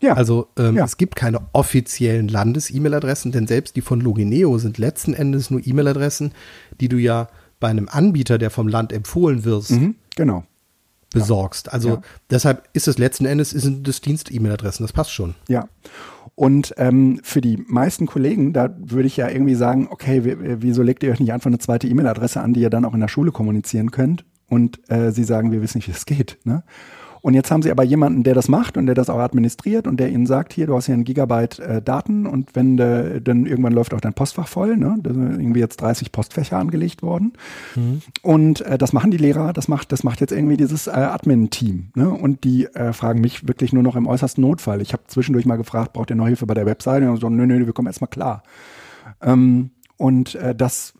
S1: ja
S2: Also ähm,
S1: Ja.
S2: es gibt keine offiziellen Landes-E-Mail-Adressen, denn selbst die von Logineo sind letzten Endes nur E-Mail-Adressen, die du ja bei einem Anbieter, der vom Land empfohlen wirst,
S1: mhm, genau
S2: besorgst. Also
S1: Ja.
S2: deshalb ist es letzten Endes ist es das Dienst-E-Mail-Adressen, das passt schon.
S1: Ja. Und ähm, für die meisten Kollegen, da würde ich ja irgendwie sagen, okay, wieso legt ihr euch nicht einfach eine zweite E-Mail-Adresse an, die ihr dann auch in der Schule kommunizieren könnt? Und äh, sie sagen, wir wissen nicht, wie es geht. Ne? Und jetzt haben sie aber jemanden, der das macht und der das auch administriert und der ihnen sagt, hier, du hast hier ein Gigabyte äh, Daten und wenn äh, dann irgendwann läuft auch dein Postfach voll, ne? Da sind irgendwie jetzt 30 Postfächer angelegt worden. Und äh, das machen die Lehrer, das macht, das macht jetzt irgendwie dieses äh, Admin-Team. Ne? Und die äh, fragen mich wirklich nur noch im äußersten Notfall. Ich habe zwischendurch mal gefragt, braucht ihr noch Hilfe bei der Webseite? Und so, nö, nö, wir kommen erstmal klar. Ähm, und äh, das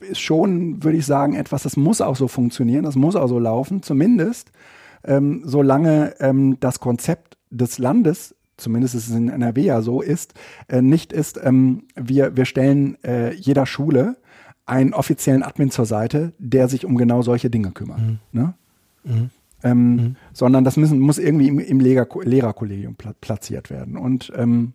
S1: ist schon, würde ich sagen, etwas, das muss auch so funktionieren, das muss auch so laufen, zumindest ähm, solange ähm, das Konzept des Landes, zumindest ist es in NRW ja so, ist, äh, nicht ist, ähm, wir, wir stellen äh, jeder Schule einen offiziellen Admin zur Seite, der sich um genau solche Dinge kümmert. Ne? Ähm, Sondern das müssen, muss irgendwie im, im Lehrer, Lehrerkollegium pla platziert werden. Und ähm,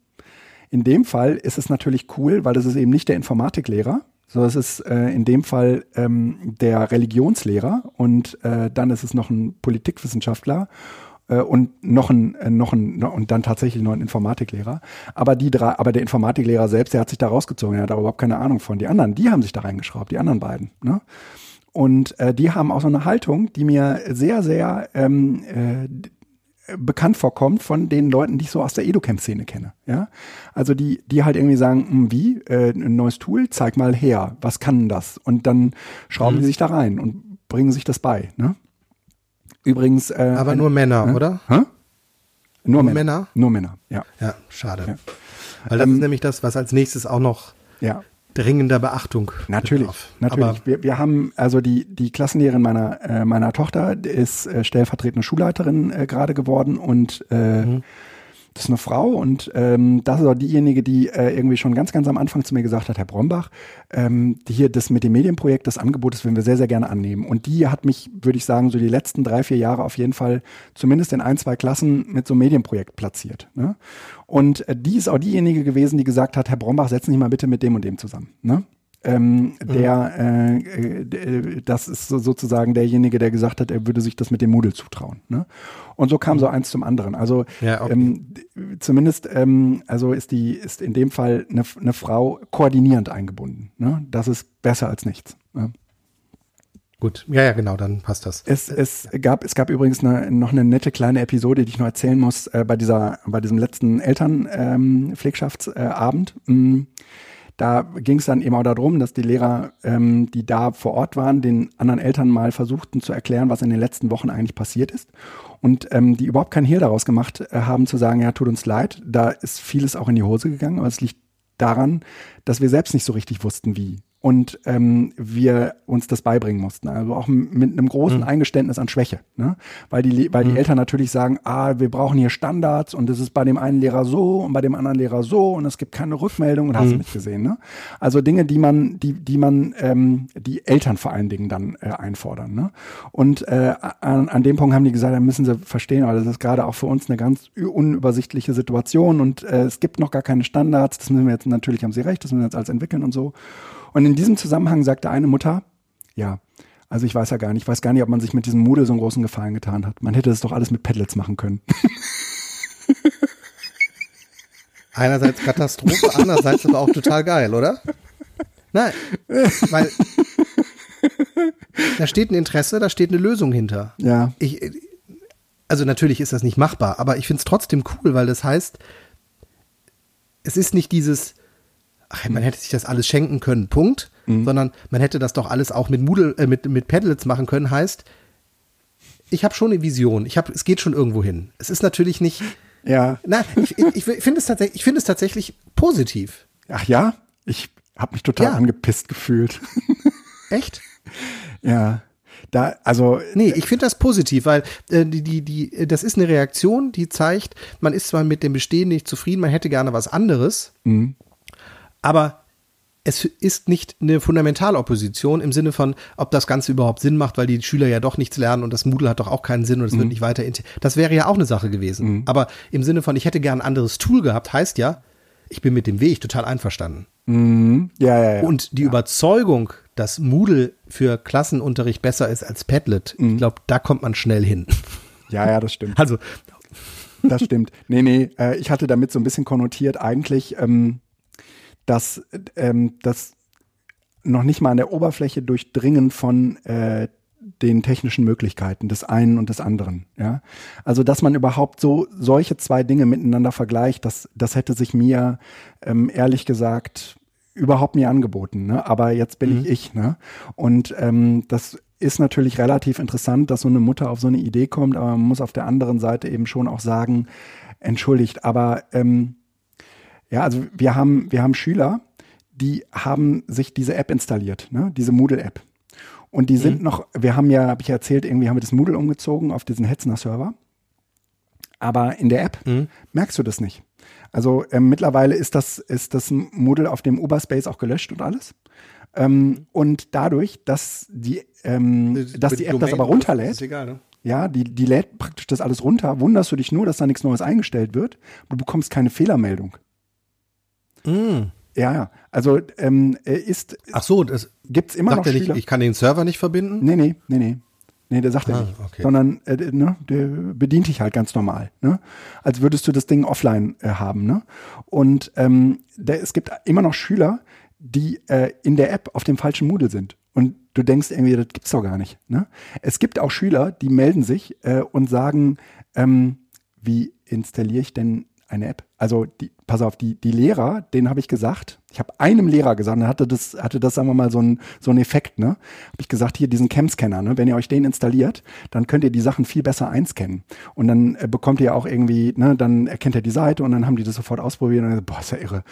S1: in dem Fall ist es natürlich cool, weil das ist eben nicht der Informatiklehrer, sondern es ist äh, in dem Fall ähm, der Religionslehrer und äh, dann ist es noch ein Politikwissenschaftler äh, und noch ein, äh, noch ein, und dann tatsächlich noch ein Informatiklehrer. Aber die drei, aber der Informatiklehrer selbst, der hat sich da rausgezogen, er hat da überhaupt keine Ahnung von. Die anderen, die haben sich da reingeschraubt, die anderen beiden. Ne? Und äh, die haben auch so eine Haltung, die mir sehr, sehr ähm, äh, bekannt vorkommt von den Leuten, die ich so aus der Educamp-Szene kenne. Ja, also die, die halt irgendwie sagen, hm, wie äh, ein neues Tool, zeig mal her, was kann das? Und dann schrauben mhm. sie sich da rein und bringen sich das bei. Ne? Übrigens.
S2: Äh, Aber nur Männer,
S1: äh,
S2: oder?
S1: Hä?
S2: Nur, nur Männer?
S1: Nur Männer, ja.
S2: Ja, schade. Ja. Weil das ähm, ist nämlich das, was als nächstes auch noch
S1: ja
S2: dringender Beachtung.
S1: Natürlich, bedarf. natürlich. Wir, wir haben also die die Klassenlehrerin meiner äh, meiner Tochter ist äh, stellvertretende Schulleiterin äh, gerade geworden und äh, mhm. Das ist eine Frau und ähm, das ist auch diejenige, die äh, irgendwie schon ganz, ganz am Anfang zu mir gesagt hat, Herr Brombach, ähm, hier das mit dem Medienprojekt, das Angebot, das würden wir sehr, sehr gerne annehmen. Und die hat mich, würde ich sagen, so die letzten drei, vier Jahre auf jeden Fall zumindest in ein, zwei Klassen mit so einem Medienprojekt platziert. Ne? Und äh, die ist auch diejenige gewesen, die gesagt hat, Herr Brombach, setzen Sie mal bitte mit dem und dem zusammen. Ne? Ähm, der, äh, äh, das ist so sozusagen derjenige, der gesagt hat, er würde sich das mit dem Moodle zutrauen. Ne? Und so kam so eins zum anderen. Also ja, okay. ähm, zumindest, ähm, also ist die, ist in dem Fall eine, eine Frau koordinierend eingebunden. Ne? Das ist besser als nichts. Ne?
S2: Gut, ja, ja, genau, dann passt das.
S1: Es, es gab, es gab übrigens eine, noch eine nette kleine Episode, die ich noch erzählen muss, äh, bei dieser, bei diesem letzten Elternpflegschaftsabend. Ähm, da ging es dann eben auch darum, dass die Lehrer, ähm, die da vor Ort waren, den anderen Eltern mal versuchten zu erklären, was in den letzten Wochen eigentlich passiert ist. Und ähm, die überhaupt keinen Hehl daraus gemacht äh, haben, zu sagen, ja, tut uns leid, da ist vieles auch in die Hose gegangen, aber es liegt daran, dass wir selbst nicht so richtig wussten, wie und ähm, wir uns das beibringen mussten. Also auch mit einem großen mhm. Eingeständnis an Schwäche. Ne? Weil, die, weil die mhm. Eltern natürlich sagen, ah, wir brauchen hier Standards und es ist bei dem einen Lehrer so und bei dem anderen Lehrer so und es gibt keine Rückmeldung und mhm. hast du nicht gesehen. Ne? Also Dinge, die man, die, die man, ähm, die Eltern vor allen Dingen dann äh, einfordern. Ne? Und äh, an, an dem Punkt haben die gesagt, da müssen sie verstehen, aber das ist gerade auch für uns eine ganz unübersichtliche Situation und äh, es gibt noch gar keine Standards. Das müssen wir jetzt natürlich, haben sie recht, das müssen wir jetzt alles entwickeln und so. Und in diesem Zusammenhang sagte eine Mutter, ja, also ich weiß ja gar nicht, ich weiß gar nicht, ob man sich mit diesem Moodle so einen großen Gefallen getan hat. Man hätte das doch alles mit Padlets machen können.
S2: Einerseits Katastrophe, andererseits aber auch total geil, oder? Nein, weil da steht ein Interesse, da steht eine Lösung hinter.
S1: Ja.
S2: Ich, also natürlich ist das nicht machbar, aber ich finde es trotzdem cool, weil das heißt, es ist nicht dieses, ach, man hätte sich das alles schenken können, Punkt, mhm. sondern man hätte das doch alles auch mit Moodle, äh, mit, mit Padlets machen können, heißt, ich habe schon eine Vision, ich habe, es geht schon irgendwo hin. Es ist natürlich nicht,
S1: ja.
S2: Na, ich, ich, ich finde es tatsächlich, ich finde es tatsächlich positiv.
S1: Ach ja, ich habe mich total ja. angepisst gefühlt.
S2: Echt?
S1: Ja. Da, also.
S2: Nee, ich finde das positiv, weil äh, die, die, die, das ist eine Reaktion, die zeigt, man ist zwar mit dem Bestehen nicht zufrieden, man hätte gerne was anderes. Mhm. Aber es ist nicht eine Fundamentalopposition im Sinne von, ob das Ganze überhaupt Sinn macht, weil die Schüler ja doch nichts lernen und das Moodle hat doch auch keinen Sinn und es mhm. wird nicht weiter. Das wäre ja auch eine Sache gewesen. Mhm. Aber im Sinne von, ich hätte gern ein anderes Tool gehabt, heißt ja, ich bin mit dem Weg total einverstanden.
S1: Mhm. Ja, ja, ja.
S2: Und die
S1: ja.
S2: Überzeugung, dass Moodle für Klassenunterricht besser ist als Padlet, ich mhm. glaube, da kommt man schnell hin.
S1: Ja, ja, das stimmt.
S2: Also.
S1: Das stimmt. Nee, nee, äh, ich hatte damit so ein bisschen konnotiert eigentlich, ähm, dass ähm, das noch nicht mal an der Oberfläche durchdringen von äh, den technischen Möglichkeiten des einen und des anderen. Ja, also dass man überhaupt so solche zwei Dinge miteinander vergleicht, das das hätte sich mir ähm, ehrlich gesagt überhaupt nie angeboten. Ne? Aber jetzt bin mhm. ich ich. Ne? Und ähm, das ist natürlich relativ interessant, dass so eine Mutter auf so eine Idee kommt, aber man muss auf der anderen Seite eben schon auch sagen, entschuldigt, aber ähm, ja, also wir haben, wir haben Schüler, die haben sich diese App installiert, ne? diese Moodle-App. Und die sind mhm. noch, wir haben ja, habe ich erzählt, irgendwie haben wir das Moodle umgezogen auf diesen Hetzner-Server. Aber in der App mhm. merkst du das nicht. Also ähm, mittlerweile ist das, ist das Moodle auf dem Uberspace auch gelöscht und alles. Ähm, und dadurch, dass die, ähm, dass die App das aber runterlädt, ist egal, ne? Ja, die, die lädt praktisch das alles runter. Wunderst du dich nur, dass da nichts Neues eingestellt wird. Du bekommst keine Fehlermeldung.
S2: Mm.
S1: Ja, ja. Also ähm, ist.
S2: Ach so, das
S1: gibt's immer noch
S2: Schüler. Nicht, ich kann den Server nicht verbinden?
S1: Nee, nee, nee, nee. Nee, der sagt ah, er nicht. Okay. Sondern äh, ne, der bedient dich halt ganz normal. Ne? Als würdest du das Ding offline äh, haben. Ne? Und ähm, der, es gibt immer noch Schüler, die äh, in der App auf dem falschen Moodle sind. Und du denkst irgendwie, das gibt's doch gar nicht. Ne? Es gibt auch Schüler, die melden sich äh, und sagen, ähm, wie installiere ich denn eine App? Also die, pass auf, die, die Lehrer, denen habe ich gesagt, ich habe einem Lehrer gesagt, dann hatte das, hatte das, sagen wir mal, so ein so ein Effekt, ne? Habe ich gesagt, hier diesen Cam-Scanner, ne? Wenn ihr euch den installiert, dann könnt ihr die Sachen viel besser einscannen. Und dann äh, bekommt ihr auch irgendwie, ne, dann erkennt ihr die Seite und dann haben die das sofort ausprobiert und dann, boah, ist ja irre.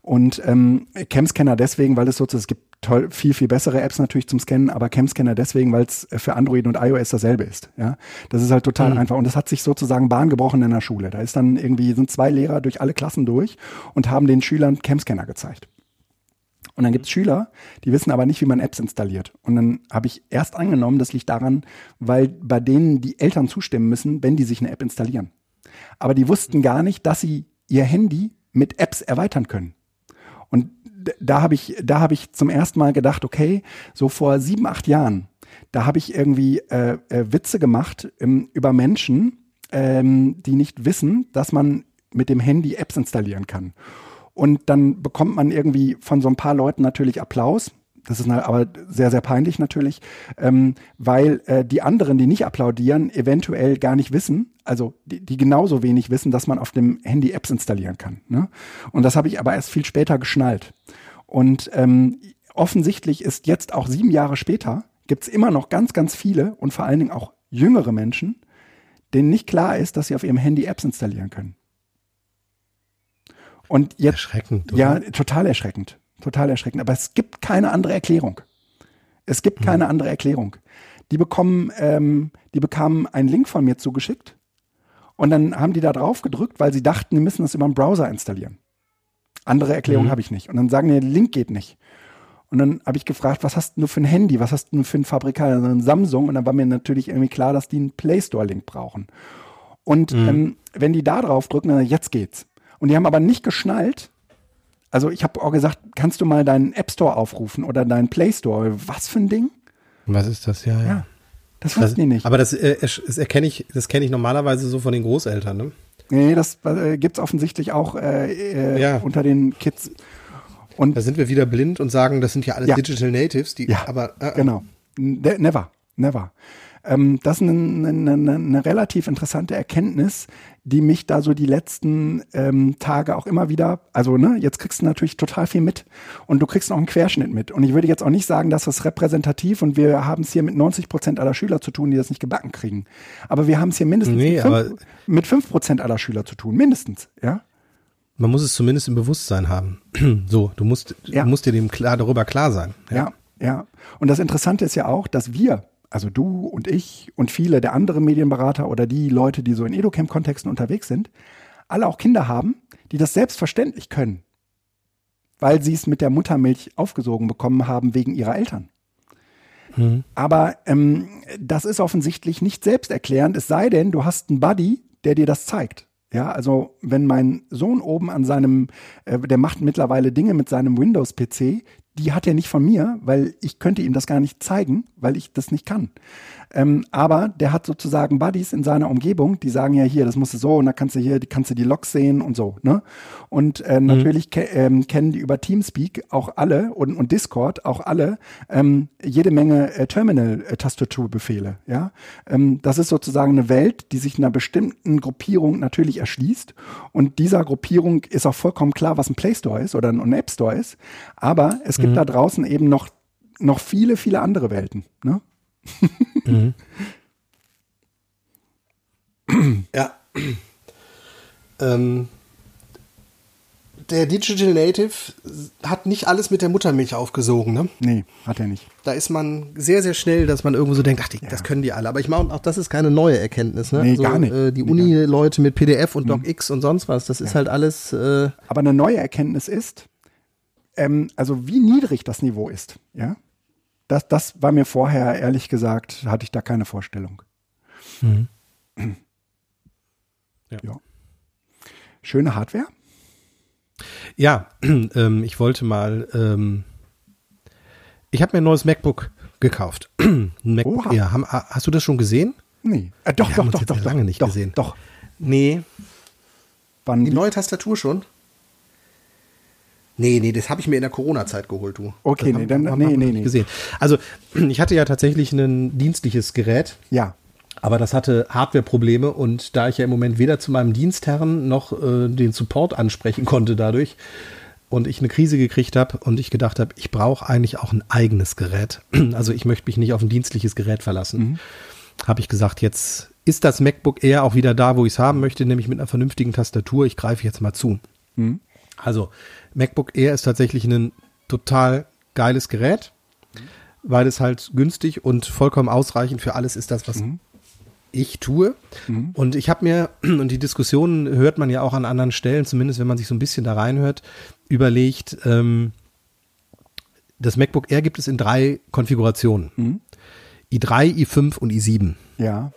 S1: Und ähm, Cam-Scanner deswegen, weil es sozusagen, es gibt toll, viel, viel bessere Apps natürlich zum Scannen, aber Cam-Scanner deswegen, weil es für Android und iOS dasselbe ist. Ja, das ist halt total mhm. einfach und das hat sich sozusagen Bahn gebrochen in der Schule. Da ist dann irgendwie sind zwei Lehrer durch alle Klassen durch und haben den Schülern Cam-Scanner gezeigt. Und dann gibt es Schüler, die wissen aber nicht, wie man Apps installiert. Und dann habe ich erst angenommen, das liegt daran, weil bei denen die Eltern zustimmen müssen, wenn die sich eine App installieren. Aber die wussten gar nicht, dass sie ihr Handy mit Apps erweitern können. Und da habe ich, da habe ich zum ersten Mal gedacht, okay, so vor sieben, acht Jahren, da habe ich irgendwie äh, äh, Witze gemacht ähm, über Menschen, ähm, die nicht wissen, dass man mit dem Handy Apps installieren kann. Und dann bekommt man irgendwie von so ein paar Leuten natürlich Applaus. Das ist aber sehr, sehr peinlich natürlich, ähm, weil äh, die anderen, die nicht applaudieren, eventuell gar nicht wissen, also die, die genauso wenig wissen, dass man auf dem Handy Apps installieren kann. Ne? Und das habe ich aber erst viel später geschnallt. Und ähm, offensichtlich ist jetzt auch sieben Jahre später, gibt es immer noch ganz, ganz viele und vor allen Dingen auch jüngere Menschen, denen nicht klar ist, dass sie auf ihrem Handy Apps installieren können. Und jetzt,
S2: erschreckend.
S1: Oder? Ja, total erschreckend. Total erschreckend. Aber es gibt keine andere Erklärung. Es gibt hm. keine andere Erklärung. Die bekommen, ähm, die bekamen einen Link von mir zugeschickt und dann haben die da drauf gedrückt, weil sie dachten, die müssen das über einen Browser installieren. Andere Erklärung mhm. habe ich nicht. Und dann sagen die, der Link geht nicht. Und dann habe ich gefragt, was hast du für ein Handy? Was hast du für ein Fabrikat? Also ein Samsung. Und dann war mir natürlich irgendwie klar, dass die einen Play Store Link brauchen. Und mhm. ähm, wenn die da drauf drücken, dann jetzt geht's. Und die haben aber nicht geschnallt. Also ich habe auch gesagt, kannst du mal deinen App Store aufrufen oder deinen Play Store? Was für ein Ding?
S2: Was ist das? Ja, ja. ja
S1: das wussten die nicht.
S2: Aber das, äh, das erkenne ich, das kenne ich normalerweise so von den Großeltern, ne?
S1: Nee, das äh, gibt es offensichtlich auch äh, äh, ja. unter den Kids.
S2: Und da sind wir wieder blind und sagen, das sind ja alles ja. Digital Natives, die
S1: ja, aber äh, äh. genau. Ne, never, never. Ähm, das ist eine, eine, eine, relativ interessante Erkenntnis, die mich da so die letzten ähm, Tage auch immer wieder, also ne, jetzt kriegst du natürlich total viel mit und du kriegst noch einen Querschnitt mit. Und ich würde jetzt auch nicht sagen, dass das repräsentativ und wir haben es hier mit 90 Prozent aller Schüler zu tun, die das nicht gebacken kriegen. Aber wir haben es hier mindestens nee, fünf, mit 5 Prozent aller Schüler zu tun, mindestens, ja.
S2: Man muss es zumindest im Bewusstsein haben. so, du musst, ja. du musst dir dem klar, darüber klar sein.
S1: Ja. ja, ja. Und das Interessante ist ja auch, dass wir also du und ich und viele der anderen Medienberater oder die Leute, die so in Educamp-Kontexten unterwegs sind, alle auch Kinder haben, die das selbstverständlich können, weil sie es mit der Muttermilch aufgesogen bekommen haben wegen ihrer Eltern. Mhm. Aber ähm, das ist offensichtlich nicht selbsterklärend, es sei denn, du hast einen Buddy, der dir das zeigt. Ja, also wenn mein Sohn oben an seinem, äh, der macht mittlerweile Dinge mit seinem Windows-PC, die hat er nicht von mir, weil ich könnte ihm das gar nicht zeigen, weil ich das nicht kann. Ähm, aber der hat sozusagen Buddies in seiner Umgebung, die sagen ja hier, das musst du so und da kannst du hier, kannst du die Logs sehen und so. Ne? Und äh, mhm. natürlich ke ähm, kennen die über Teamspeak auch alle und, und Discord auch alle ähm, jede Menge äh, Terminal-Tastaturbefehle. Ja, ähm, das ist sozusagen eine Welt, die sich einer bestimmten Gruppierung natürlich erschließt. Und dieser Gruppierung ist auch vollkommen klar, was ein Play Store ist oder ein App Store ist. Aber es gibt mhm. da draußen eben noch noch viele, viele andere Welten. Ne?
S2: Mhm. Ja. ähm, der Digital Native hat nicht alles mit der Muttermilch aufgesogen, ne?
S1: Nee, hat er nicht.
S2: Da ist man sehr, sehr schnell, dass man irgendwo so denkt, ach, die, ja. das können die alle. Aber ich meine, auch das ist keine neue Erkenntnis, ne? Nee, also, gar nicht. Äh, die Uni-Leute mit PDF und mhm. DocX und sonst was, das ist halt alles. Äh
S1: Aber eine neue Erkenntnis ist, ähm, also wie niedrig das Niveau ist, ja? Das, das war mir vorher, ehrlich gesagt, hatte ich da keine Vorstellung. Mhm. Ja. ja. Schöne Hardware?
S2: Ja, ähm, ich wollte mal, ähm, ich habe mir ein neues MacBook gekauft. Ein MacBook
S1: Oha.
S2: Air. Haben, hast du das schon gesehen?
S1: Nee. Äh, doch,
S2: Wir
S1: doch, doch, doch.
S2: lange nicht
S1: doch,
S2: gesehen.
S1: Doch.
S2: Nee.
S1: Wann
S2: Die neue Tastatur schon? Nee, nee, das habe ich mir in der Corona-Zeit geholt, du.
S1: Okay,
S2: das
S1: nee, dann-
S2: haben
S1: nee,
S2: wir
S1: nee,
S2: gesehen. Also, ich hatte ja tatsächlich ein dienstliches Gerät,
S1: Ja.
S2: aber das hatte Hardware-Probleme und da ich ja im Moment weder zu meinem Dienstherren noch äh, den Support ansprechen konnte dadurch und ich eine Krise gekriegt habe und ich gedacht habe, ich brauche eigentlich auch ein eigenes Gerät. Also ich möchte mich nicht auf ein dienstliches Gerät verlassen. Habe ich gesagt, jetzt ist das MacBook Air auch wieder da, wo ich es haben möchte, nämlich mit einer vernünftigen Tastatur. Ich greife jetzt mal zu. Also, MacBook Air ist tatsächlich ein total geiles Gerät, weil es halt günstig und vollkommen ausreichend für alles ist, das, was ich tue. Und ich habe mir, und die Diskussionen hört man ja auch an anderen Stellen, zumindest wenn man sich so ein bisschen da reinhört, überlegt, ähm, das MacBook Air gibt es in drei Konfigurationen. i3, i5 und i7.
S1: Ja.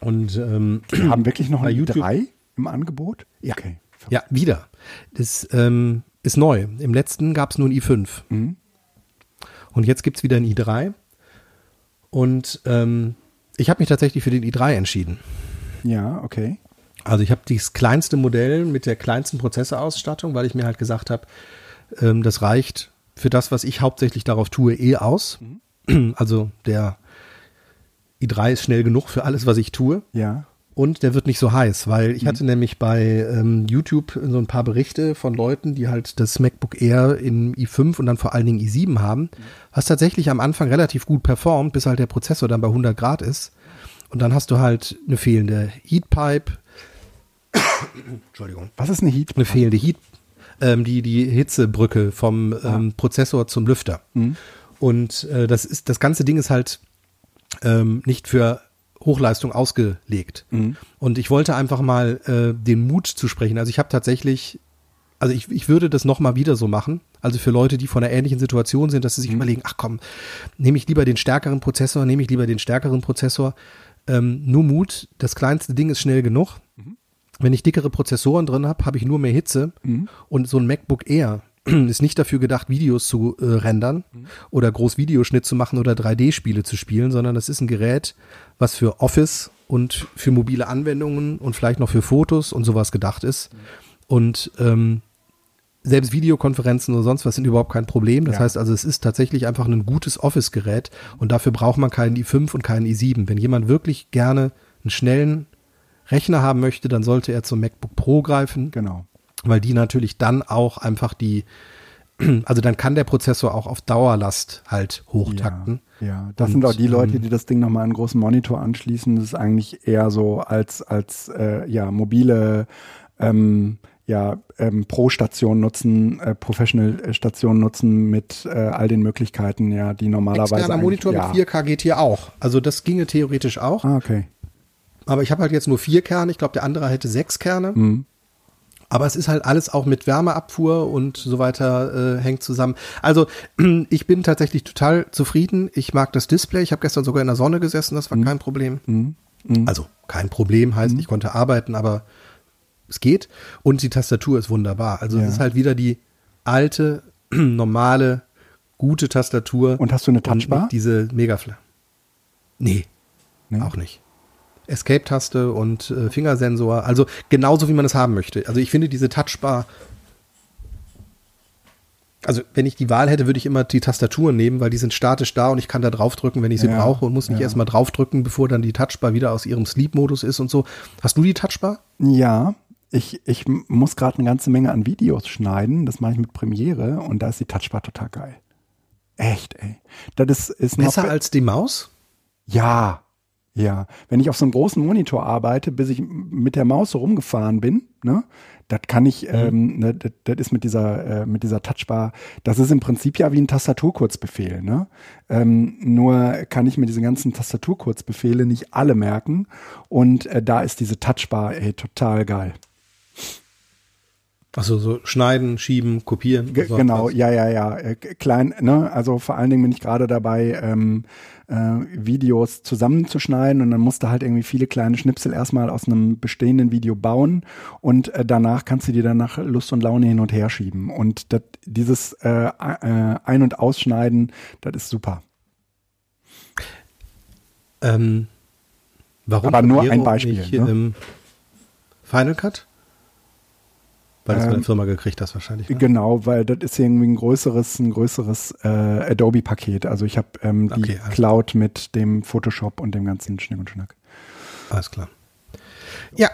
S2: Und ähm,
S1: Wir haben wirklich noch ein
S2: YouTube-
S1: drei im Angebot?
S2: Ja.
S1: Okay.
S2: Ja, wieder. Das ähm, ist neu. Im letzten gab es nur ein i5.
S1: Mhm.
S2: Und jetzt gibt es wieder ein i3. Und ähm, ich habe mich tatsächlich für den i3 entschieden.
S1: Ja, okay.
S2: Also ich habe das kleinste Modell mit der kleinsten Prozessorausstattung, weil ich mir halt gesagt habe, ähm, das reicht für das, was ich hauptsächlich darauf tue, eh aus. Also der i3 ist schnell genug für alles, was ich tue.
S1: Ja.
S2: Und der wird nicht so heiß, weil ich hatte nämlich bei ähm, YouTube so ein paar Berichte von Leuten, die halt das MacBook Air in i5 und dann vor allen Dingen i7 haben, was tatsächlich am Anfang relativ gut performt, bis halt der Prozessor dann bei 100 Grad ist. Und dann hast du halt eine fehlende Heatpipe. Entschuldigung.
S1: Was ist eine Heat?
S2: Eine fehlende Heat, ähm, die, die Hitzebrücke vom ähm, Prozessor zum Lüfter. Und äh, das ist, das ganze Ding ist halt ähm, nicht für Hochleistung ausgelegt. Und ich wollte einfach mal äh, den Mut zu sprechen. Also ich habe tatsächlich, also ich, ich würde das nochmal wieder so machen. Also für Leute, die vor einer ähnlichen Situation sind, dass sie sich überlegen, ach komm, nehme ich lieber den stärkeren Prozessor, nehme ich lieber den stärkeren Prozessor. Ähm, nur Mut, das kleinste Ding ist schnell genug. Wenn ich dickere Prozessoren drin habe, habe ich nur mehr Hitze. Und so ein MacBook Air ist nicht dafür gedacht, Videos zu äh, rendern oder groß Videoschnitt zu machen oder 3D-Spiele zu spielen, sondern das ist ein Gerät, was für Office und für mobile Anwendungen und vielleicht noch für Fotos und sowas gedacht ist. Und ähm, selbst Videokonferenzen oder sonst was sind überhaupt kein Problem. Das
S1: Ja.
S2: heißt also, es ist tatsächlich einfach ein gutes Office-Gerät und dafür braucht man keinen i5 und keinen i7. Wenn jemand wirklich gerne einen schnellen Rechner haben möchte, dann sollte er zum MacBook Pro greifen,
S1: Genau.
S2: Weil die natürlich dann auch einfach die, also dann kann der Prozessor auch auf Dauerlast halt hochtakten.
S1: Ja, ja. das
S2: Und,
S1: sind auch die Leute,
S2: ähm,
S1: die das Ding nochmal an einen großen Monitor anschließen. Das ist eigentlich eher so als, als äh, ja, mobile ähm, ja, ähm, Pro-Station nutzen, äh, Professional-Station nutzen mit äh, all den Möglichkeiten, ja, die normalerweise.
S2: Externer Monitor
S1: ja.
S2: mit 4K geht hier auch. Also das ginge theoretisch auch.
S1: Ah, okay.
S2: Aber ich habe halt jetzt nur vier Kerne. Ich glaube, der andere hätte sechs Kerne.
S1: Mhm.
S2: Aber es ist halt alles auch mit Wärmeabfuhr und so weiter äh, hängt zusammen. Also ich bin tatsächlich total zufrieden. Ich mag das Display. Ich habe gestern sogar in der Sonne gesessen. Das war kein Problem.
S1: Mhm.
S2: Also kein Problem heißt, ich konnte arbeiten, aber es geht. Und die Tastatur ist wunderbar. Also
S1: Ja.
S2: es ist halt wieder die alte, normale, gute Tastatur.
S1: Und hast du eine Touchbar?
S2: diese Megafla. Nee,
S1: Nee?
S2: auch nicht. Escape-Taste und äh, Fingersensor, also genauso wie man es haben möchte. Also ich finde diese Touchbar, also wenn ich die Wahl hätte, würde ich immer die Tastaturen nehmen, weil die sind statisch da und ich kann da draufdrücken, wenn ich sie
S1: Ja,
S2: brauche und muss nicht
S1: ja.
S2: erstmal draufdrücken, bevor dann die Touchbar wieder aus ihrem Sleep-Modus ist und so. Hast du die Touchbar?
S1: Ja, ich, ich muss gerade eine ganze Menge an Videos schneiden. Das mache ich mit Premiere und da ist die Touchbar total geil. Echt, ey. Das ist, ist
S2: Besser
S1: be-
S2: als die Maus?
S1: Ja, ja. Wenn ich auf so einem großen Monitor arbeite, bis ich mit der Maus so rumgefahren bin, ne, das kann ich, ähm, ne, das, das ist mit dieser, äh, mit dieser Touchbar, das ist im Prinzip ja wie ein Tastaturkurzbefehl, ne? Ähm, nur kann ich mir diese ganzen Tastaturkurzbefehle nicht alle merken und äh, da ist diese Touchbar, ey, total geil.
S2: Also so schneiden, schieben, kopieren. So
S1: genau,
S2: was.
S1: ja, ja, ja. Äh, Klein, ne? Also vor allen Dingen bin ich gerade dabei, ähm, äh, Videos zusammenzuschneiden und dann musst du halt irgendwie viele kleine Schnipsel erstmal aus einem bestehenden Video bauen und äh, danach kannst du die dann nach Lust und Laune hin und her schieben. Und dat, dieses äh, äh, Ein- und Ausschneiden, das ist super.
S2: Ähm, warum
S1: Aber nur ein Beispiel,
S2: Nicht,
S1: ne?
S2: Final Cut? Weil von
S1: Ähm,
S2: der Firma gekriegt hast wahrscheinlich. Ne?
S1: Genau, weil das ist irgendwie ein größeres, ein größeres äh, Adobe-Paket. Also ich habe ähm, die
S2: Okay,
S1: Cloud mit dem Photoshop und dem ganzen Schnick und Schnack.
S2: Alles klar. Ja,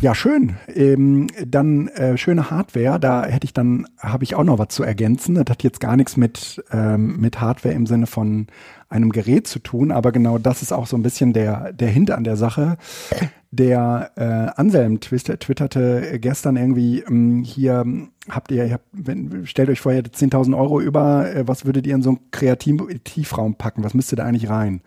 S1: Ja, schön. Ähm, dann äh, schöne Hardware. Da hätte ich dann, habe ich auch noch was zu ergänzen. Das hat jetzt gar nichts mit, ähm, mit Hardware im Sinne von einem Gerät zu tun, aber genau das ist auch so ein bisschen der, der Hint an der Sache. Der äh, Anselm twitter, twitterte gestern irgendwie, ähm, hier ähm, habt ihr, ihr habt, wenn, stellt euch vor, ihr hättet 10.000 Euro über, äh, was würdet ihr in so einen Kreativraum packen? Was müsste da eigentlich rein?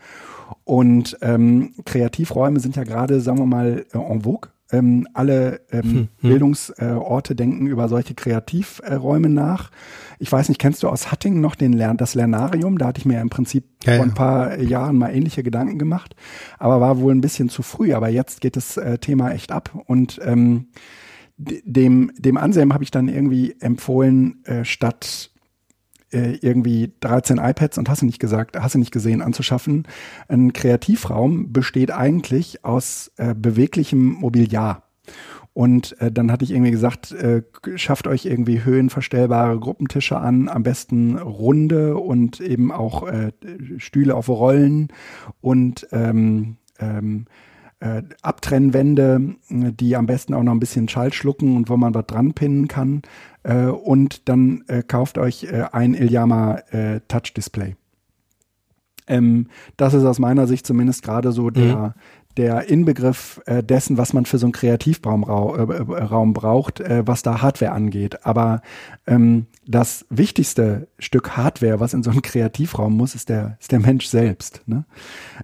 S1: Und ähm, Kreativräume sind ja gerade, sagen wir mal, en vogue. Ähm, alle ähm, Bildungsorte äh, denken über solche Kreativräume nach. Ich weiß nicht, kennst du aus Hattingen noch den Lern das Lernarium? Da hatte ich mir im Prinzip
S2: Ja,
S1: vor
S2: ja.
S1: ein paar Jahren mal ähnliche Gedanken gemacht, aber war wohl ein bisschen zu früh. Aber jetzt geht das äh, Thema echt ab und ähm, dem, dem Anselm habe ich dann irgendwie empfohlen, äh, statt äh, irgendwie 13 iPads und hast du nicht gesagt, hast du nicht gesehen, anzuschaffen. Ein Kreativraum besteht eigentlich aus äh, beweglichem Mobiliar. Und äh, dann hatte ich irgendwie gesagt, äh, schafft euch irgendwie höhenverstellbare Gruppentische an, am besten runde und eben auch äh, Stühle auf Rollen und ähm, ähm, äh, Abtrennwände, die am besten auch noch ein bisschen Schall schlucken und wo man was dran pinnen kann. Äh, und dann äh, kauft euch äh, ein Ilyama äh, Touch Display. Ähm, das ist aus meiner Sicht zumindest gerade so der, der Inbegriff äh, dessen, was man für so einen Kreativraum rau- äh, äh, braucht, äh, was da Hardware angeht. Aber ähm, das wichtigste Stück Hardware, was in so einen Kreativraum muss, ist der, ist der Mensch selbst. Ne?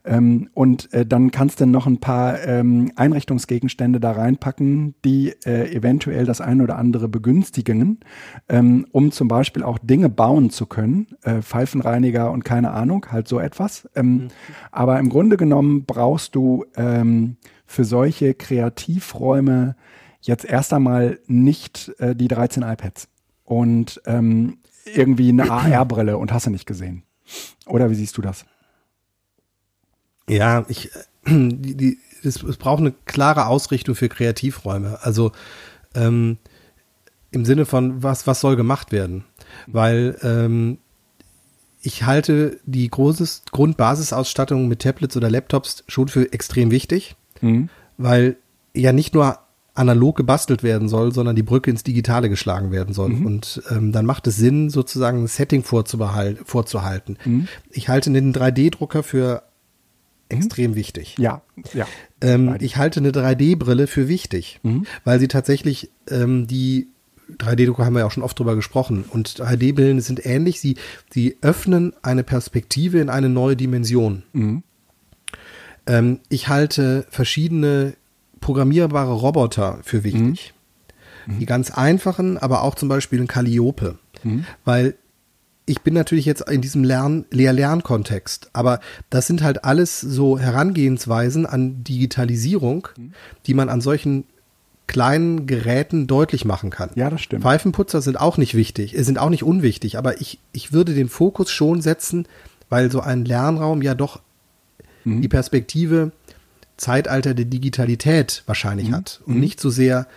S1: Ähm, und äh, dann kannst du noch ein paar ähm, Einrichtungsgegenstände da reinpacken, die äh, eventuell das eine oder andere begünstigen, ähm, um zum Beispiel auch Dinge bauen zu können. Pfeifenreiniger und keine Ahnung, halt so etwas. Ähm, Aber im Grunde genommen brauchst du ähm, für solche Kreativräume jetzt erst einmal nicht äh, die 13 iPads und ähm, irgendwie eine AR-Brille und hast du nicht gesehen. Oder wie siehst du das?
S2: Ja, ich, äh, die, die, es, es braucht eine klare Ausrichtung für Kreativräume. Also ähm, im Sinne von, was, was soll gemacht werden? Weil ähm, ich halte die großes Grundbasisausstattung mit Tablets oder Laptops schon für extrem wichtig,
S1: Mhm.
S2: weil ja nicht nur analog gebastelt werden soll, sondern die Brücke ins Digitale geschlagen werden soll. Und ähm, dann macht es Sinn, sozusagen ein Setting vorzuhalten. Ich halte einen 3D-Drucker für extrem wichtig.
S1: Ja, ja.
S2: Ähm, ich halte eine 3D-Brille für wichtig, weil sie tatsächlich ähm, die 3D-Drucker haben wir ja auch schon oft drüber gesprochen und 3D-Brillen sind ähnlich. Sie, sie öffnen eine Perspektive in eine neue Dimension. Ähm, ich halte verschiedene programmierbare Roboter für wichtig. Die ganz einfachen, aber auch zum Beispiel ein Calliope. Weil ich bin natürlich jetzt in diesem Lern Lehr-Lern-Kontext, aber das sind halt alles so Herangehensweisen an Digitalisierung, die man an solchen kleinen Geräten deutlich machen kann.
S1: Ja, das stimmt.
S2: Pfeifenputzer sind auch nicht wichtig, äh, sind auch nicht unwichtig, aber ich, ich würde den Fokus schon setzen, weil so ein Lernraum ja doch
S1: Mhm.
S2: die Perspektive Zeitalter der Digitalität wahrscheinlich
S1: Mhm.
S2: hat und nicht so sehr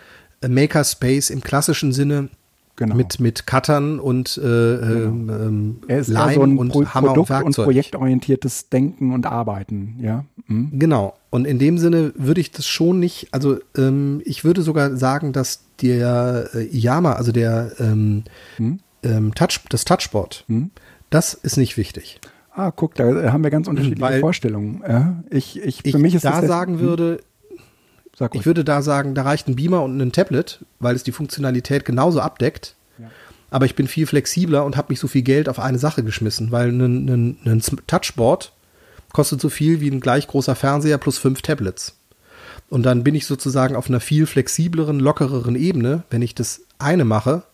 S2: äh, Makerspace im klassischen Sinne
S1: Genau.
S2: mit, mit Cuttern und äh, ähm, ähm,
S1: Er ist eher
S2: Leim
S1: so ein
S2: und
S1: Pro
S2: Hammer
S1: Produkt-
S2: und
S1: und
S2: Werkzeug.
S1: projektorientiertes Denken und Arbeiten, ja. Mhm.
S2: Genau. Und in dem Sinne würde ich das schon nicht, also ähm, ich würde sogar sagen, dass der äh, Yama, also der ähm,
S1: Hm?
S2: ähm, Touch, das Touchboard, das ist nicht wichtig.
S1: Ah, guck, da haben wir ganz unterschiedliche
S2: Weil-
S1: Vorstellungen. Ja, ich, ich,
S2: Ich
S1: für mich ist
S2: da
S1: das
S2: sagen würde,
S1: sag
S2: ich
S1: ruhig.
S2: würde da sagen, da reicht ein Beamer und ein Tablet, weil es die Funktionalität genauso abdeckt. Aber ich bin viel flexibler und habe nicht so viel Geld auf eine Sache geschmissen, weil ein, ein, ein Touchboard kostet so viel wie ein gleich großer Fernseher plus fünf Tablets. Und dann bin ich sozusagen auf einer viel flexibleren, lockereren Ebene, wenn ich das eine mache,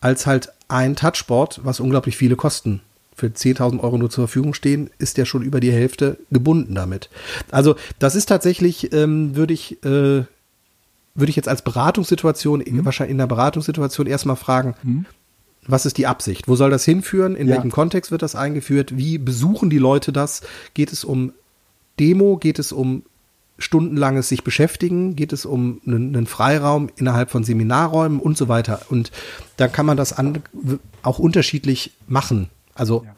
S2: als halt ein Touchboard, was unglaublich viele Kosten für 10.000 Euro nur zur Verfügung stehen, ist der schon über die Hälfte gebunden damit. Also das ist tatsächlich, ähm, würde ich, äh, würde ich jetzt als Beratungssituation, wahrscheinlich in der Beratungssituation erstmal fragen, was ist die Absicht? Wo soll das hinführen? In
S1: Ja.
S2: welchem Kontext wird das eingeführt? Wie besuchen die Leute das? Geht es um Demo? Geht es um stundenlanges sich beschäftigen? Geht es um einen, einen Freiraum innerhalb von Seminarräumen und so weiter? Und da kann man das an, auch unterschiedlich machen. Also
S1: Ja.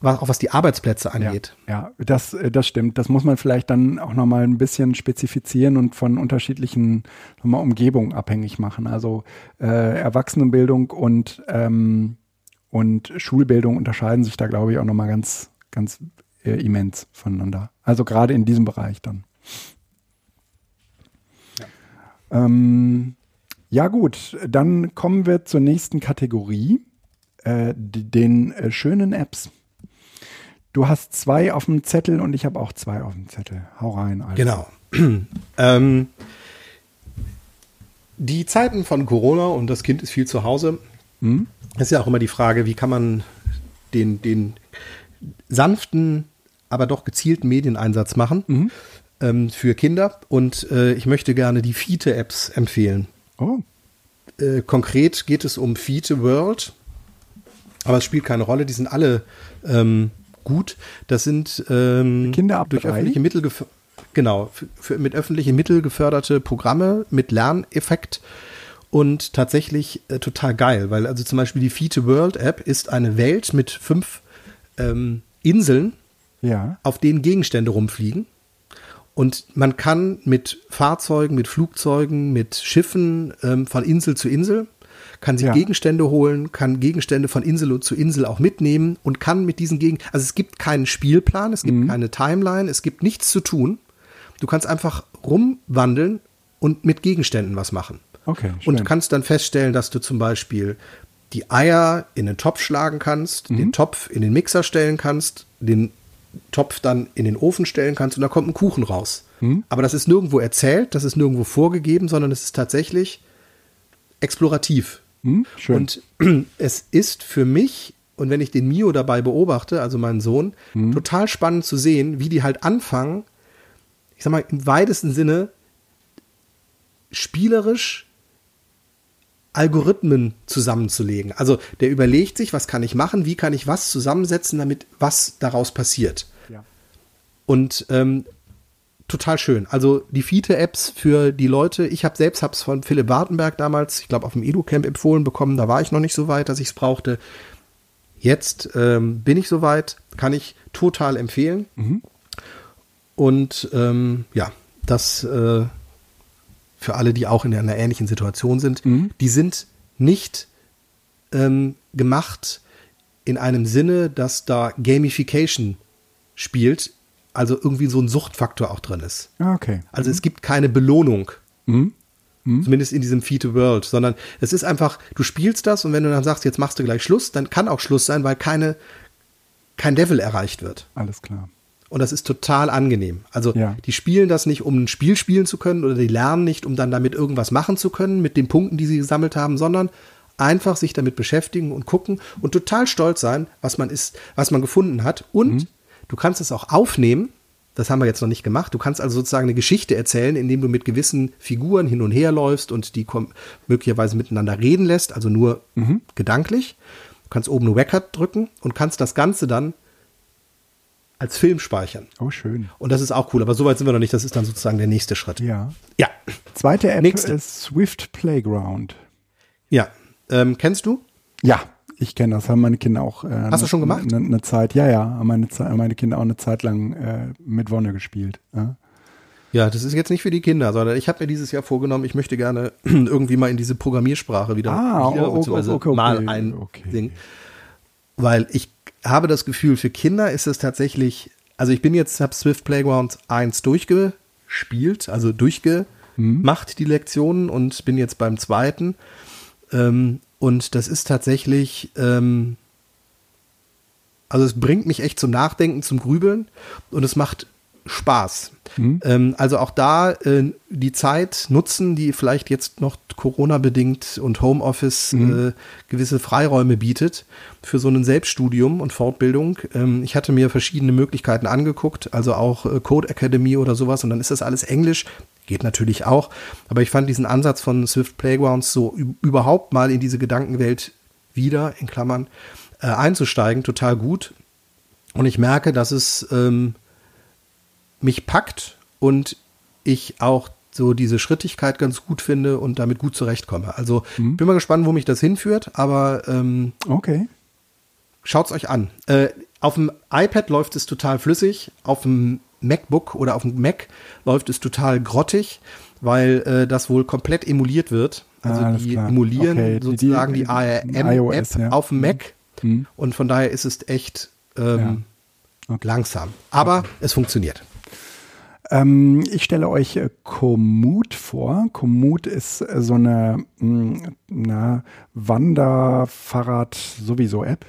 S2: was, auch was die Arbeitsplätze angeht.
S1: Ja, ja das, äh, das stimmt. Das muss man vielleicht dann auch nochmal ein bisschen spezifizieren und von unterschiedlichen nochmal Umgebungen abhängig machen. Also äh, Erwachsenenbildung und, ähm, und Schulbildung unterscheiden sich da, glaube ich, auch nochmal ganz, ganz äh, immens voneinander. Also gerade in diesem Bereich dann. Ähm, ja gut, dann kommen wir zur nächsten Kategorie, äh, den äh, schönen Apps. Du hast zwei auf dem Zettel und ich habe auch zwei auf dem Zettel. Hau rein, Alter.
S2: Genau. ähm, die Zeiten von Corona und das Kind ist viel zu Hause,
S1: Hm?
S2: ist ja auch immer die Frage, wie kann man den, den sanften, aber doch gezielten Medieneinsatz machen ähm, für Kinder. Und äh, ich möchte gerne die Fiete-Apps empfehlen.
S1: Oh,
S2: Äh, konkret geht es um Fiete World, aber es spielt keine Rolle. Die sind alle ähm, gut. Das sind ähm,
S1: Kinder ab
S2: durch öffentliche Mittel genau für, für, mit öffentlichen Mitteln geförderte Programme mit Lerneffekt und tatsächlich äh, total geil, weil also zum Beispiel die Fiete World App ist eine Welt mit fünf ähm, Inseln,
S1: ja.
S2: auf denen Gegenstände rumfliegen. Und man kann mit Fahrzeugen, mit Flugzeugen, mit Schiffen ähm, von Insel zu Insel, kann sich
S1: Ja.
S2: Gegenstände holen, kann Gegenstände von Insel zu Insel auch mitnehmen und kann mit diesen Gegen... Also es gibt keinen Spielplan, es gibt keine Timeline, es gibt nichts zu tun. Du kannst einfach rumwandeln und mit Gegenständen was machen.
S1: Okay, schön.
S2: Und kannst dann feststellen, dass du zum Beispiel die Eier in den Topf schlagen kannst,
S1: Mhm.
S2: den Topf in den Mixer stellen kannst, den Topf dann in den Ofen stellen kannst und da kommt ein Kuchen raus.
S1: Mhm.
S2: Aber das ist nirgendwo erzählt, das ist nirgendwo vorgegeben, sondern es ist tatsächlich explorativ.
S1: Hm? Schön.
S2: Und es ist für mich, und wenn ich den Mio dabei beobachte, also meinen Sohn,
S1: Mhm.
S2: total spannend zu sehen, wie die halt anfangen, ich sag mal, im weitesten Sinne spielerisch Algorithmen zusammenzulegen. Also der überlegt sich, was kann ich machen, wie kann ich was zusammensetzen, damit was daraus passiert.
S1: ja.
S2: Und ähm, total schön. Also die Fiete-Apps für die Leute. Ich habe selbst hab's von Philipp Wartenberg damals, ich glaube, auf dem Edu-Camp empfohlen bekommen. Da war ich noch nicht so weit, dass ich es brauchte. Jetzt ähm, bin ich so weit, kann ich total empfehlen. Und ähm, ja, das äh, für alle, die auch in einer ähnlichen Situation sind, die sind nicht ähm, gemacht in einem Sinne, dass da Gamification spielt, also irgendwie so ein Suchtfaktor auch drin ist.
S1: Ah, okay.
S2: Also es gibt keine Belohnung.
S1: Mhm.
S2: Zumindest in diesem Feed to World, sondern es ist einfach, du spielst das und wenn du dann sagst, jetzt machst du gleich Schluss, dann kann auch Schluss sein, weil keine, kein Level erreicht wird.
S1: Alles klar.
S2: Und das ist total angenehm. Also
S1: Ja.
S2: die spielen das nicht, um ein Spiel spielen zu können oder die lernen nicht, um dann damit irgendwas machen zu können mit den Punkten, die sie gesammelt haben, sondern einfach sich damit beschäftigen und gucken und total stolz sein, was man ist, was man gefunden hat. Und du kannst es auch aufnehmen. Das haben wir jetzt noch nicht gemacht. Du kannst also sozusagen eine Geschichte erzählen, indem du mit gewissen Figuren hin und her läufst und die möglicherweise miteinander reden lässt, also nur gedanklich. Du kannst oben eine Record drücken und kannst das Ganze dann als Film speichern.
S1: Oh, schön.
S2: Und das ist auch cool, aber so weit sind wir noch nicht. Das ist dann sozusagen der nächste Schritt.
S1: Ja.
S2: Ja.
S1: Zweite App
S2: Nächste.
S1: ist Swift Playground.
S2: Ja. Ähm, kennst du?
S1: Ja, ich kenne das, haben meine Kinder auch. Äh,
S2: Hast du schon gemacht?
S1: Eine, eine Zeit, ja, ja, haben meine, meine Kinder auch eine Zeit lang äh, mit Wonne gespielt. Ja.
S2: Ja, das ist jetzt nicht für die Kinder, sondern ich habe mir dieses Jahr vorgenommen, ich möchte gerne irgendwie mal in diese Programmiersprache wieder,
S1: Ah,
S2: wieder
S1: oh, oh,
S2: beziehungsweise
S1: okay, okay,
S2: mal
S1: okay.
S2: einsingen. Weil ich habe das Gefühl, für Kinder ist es tatsächlich, also ich bin jetzt, habe Swift Playground 1 durchgespielt, also durchgemacht, die Lektionen und bin jetzt beim zweiten. Ähm, und das ist tatsächlich, ähm, also es bringt mich echt zum Nachdenken, zum Grübeln und es macht Spaß. Ähm, also auch da äh, die Zeit nutzen, die vielleicht jetzt noch Corona-bedingt und Homeoffice äh, gewisse Freiräume bietet für so ein Selbststudium und Fortbildung. Ähm, ich hatte mir verschiedene Möglichkeiten angeguckt, also auch äh, Code Academy oder sowas und dann ist das alles Englisch. Geht natürlich auch, aber ich fand diesen Ansatz von Swift Playgrounds so überhaupt mal in diese Gedankenwelt wieder, in Klammern, äh, einzusteigen, total gut. Und ich merke, dass es ähm, mich packt und ich auch so diese Schrittigkeit ganz gut finde und damit gut zurechtkomme. Also mhm. bin mal gespannt, wo mich das hinführt, aber ähm,
S1: okay.
S2: Schaut's euch an. Äh, auf dem iPad läuft es total flüssig, auf dem MacBook oder auf dem Mac läuft es total grottig, weil äh, das wohl komplett emuliert wird. Also ah, die klar. emulieren okay. sozusagen die, die, die ARM-App ja. auf dem Mac mhm. und von daher ist es echt ähm, ja. okay. langsam. Aber okay. es funktioniert.
S1: Ähm, ich stelle euch äh, Komoot vor. Komoot ist äh, so eine mh, na, Wanderfahrrad sowieso App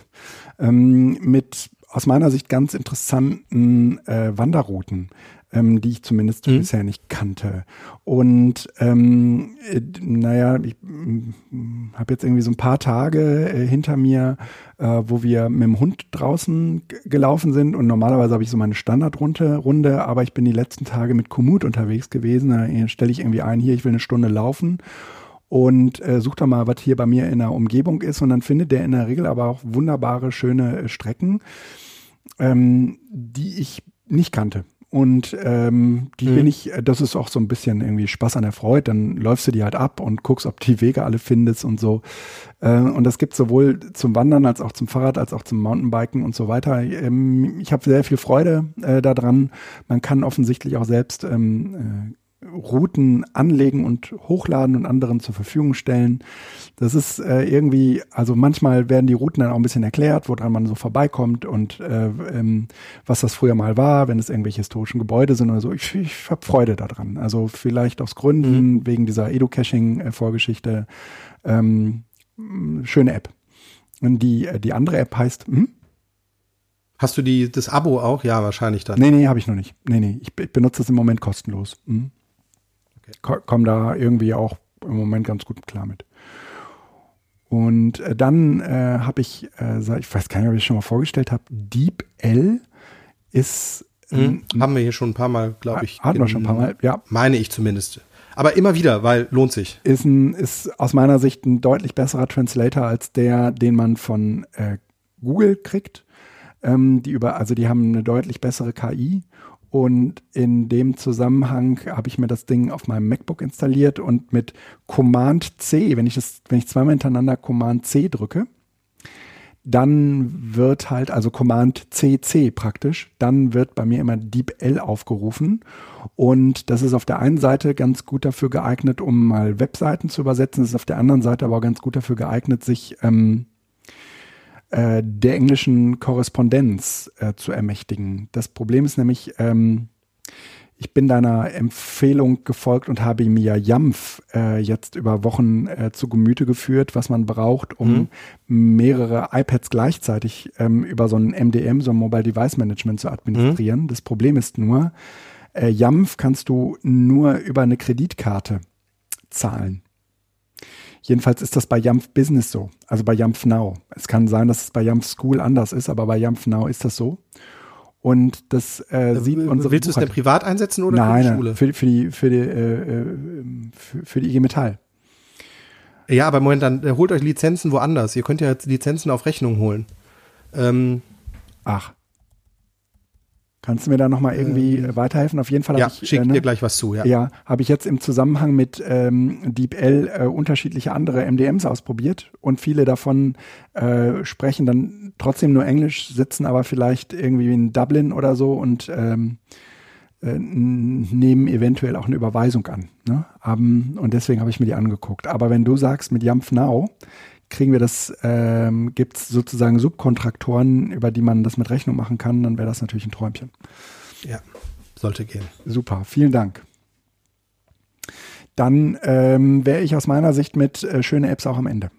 S1: ähm, mit aus meiner Sicht ganz interessanten äh, Wanderrouten ähm, die ich zumindest mhm. bisher nicht kannte. Und ähm, äh, naja, ich äh, habe jetzt irgendwie so ein paar Tage äh, hinter mir, äh, wo wir mit dem Hund draußen gelaufen sind und normalerweise habe ich so meine Standardrunde, Runde, aber ich bin die letzten Tage mit Komoot unterwegs gewesen. Da stelle ich irgendwie ein, hier, ich will eine Stunde laufen und äh, sucht da mal, was hier bei mir in der Umgebung ist und dann findet der in der Regel aber auch wunderbare, schöne äh, Strecken, ähm, die ich nicht kannte. Und ähm, die mhm. bin ich, das ist auch so ein bisschen irgendwie Spaß an der Freude. Dann läufst du die halt ab und guckst, ob die Wege alle findest und so. Äh, und das gibt sowohl zum Wandern als auch zum Fahrrad, als auch zum Mountainbiken und so weiter. Ähm, ich habe sehr viel Freude äh, daran. Man kann offensichtlich auch selbst ähm, äh, Routen anlegen und hochladen und anderen zur Verfügung stellen. Das ist äh, irgendwie, also manchmal werden die Routen dann auch ein bisschen erklärt, woran man so vorbeikommt und äh, ähm, was das früher mal war, wenn es irgendwelche historischen Gebäude sind oder so. Ich, ich habe Freude daran. Also vielleicht aus Gründen, mhm. wegen dieser Edu-Caching-Vorgeschichte. Ähm, schöne App. Und die, äh, die andere App heißt, hm?
S2: Hast du die, das Abo auch? Ja, wahrscheinlich dann.
S1: Nee, nee, habe ich noch nicht. Nee, nee, ich, ich benutze es im Moment kostenlos. Hm? Komme da irgendwie auch im Moment ganz gut klar mit. Und äh, dann äh, habe ich, äh, ich weiß gar nicht, ob ich es schon mal vorgestellt habe, Deep L ist.
S2: Ähm, hm, haben wir hier schon ein paar Mal, glaube ich.
S1: Hatten wir schon ein paar Mal, ja.
S2: Meine ich zumindest. Aber immer wieder, weil lohnt sich.
S1: Ist, ein, ist aus meiner Sicht ein deutlich besserer Translator als der, den man von äh, Google kriegt. Ähm, die über, also die haben eine deutlich bessere KI und in dem Zusammenhang habe ich mir das Ding auf meinem MacBook installiert und mit Command C, wenn ich das, wenn ich zweimal hintereinander Command C drücke, dann wird halt, also Command CC praktisch, dann wird bei mir immer DeepL aufgerufen. Und das ist auf der einen Seite ganz gut dafür geeignet, um mal Webseiten zu übersetzen. Das ist auf der anderen Seite aber auch ganz gut dafür geeignet, sich ähm, äh, der englischen Korrespondenz äh, zu ermächtigen. Das Problem ist nämlich, ähm, ich bin deiner Empfehlung gefolgt und habe mir YAMF äh, jetzt über Wochen äh, zu Gemüte geführt, was man braucht, um mhm. mehrere iPads gleichzeitig ähm, über so ein MDM, so ein Mobile Device Management zu administrieren. Mhm. Das Problem ist nur, äh, YAMF kannst du nur über eine Kreditkarte zahlen. Jedenfalls ist das bei Yamf Business so, also bei Yamf Now. Es kann sein, dass es bei Yamf School anders ist, aber bei Yamf Now ist das so. Und das äh, sieht äh,
S2: unsere Willst du es denn privat einsetzen oder
S1: Nein, für die Schule? Für, für die, für die, äh, äh, für, für die IG Metall.
S2: Ja, aber Moment, dann äh, holt euch Lizenzen woanders. Ihr könnt ja jetzt Lizenzen auf Rechnung holen. Ähm,
S1: Ach. Kannst du mir da nochmal irgendwie ähm, weiterhelfen? Auf jeden Fall
S2: habe ja, ich. Schick äh, ne, dir gleich was zu, ja.
S1: Ja, habe ich jetzt im Zusammenhang mit ähm, DeepL äh, unterschiedliche andere MDMs ausprobiert und viele davon äh, sprechen dann trotzdem nur Englisch, sitzen aber vielleicht irgendwie in Dublin oder so und ähm, äh, nehmen eventuell auch eine Überweisung an. Ne? Um, und deswegen habe ich mir die angeguckt. Aber wenn du sagst mit Yamf Now, kriegen wir das, ähm, gibt es sozusagen Subkontraktoren, über die man das mit Rechnung machen kann, dann wäre das natürlich ein Träumchen.
S2: Ja, sollte gehen.
S1: Super, vielen Dank. Dann ähm, wäre ich aus meiner Sicht mit äh, schöne Apps auch am Ende.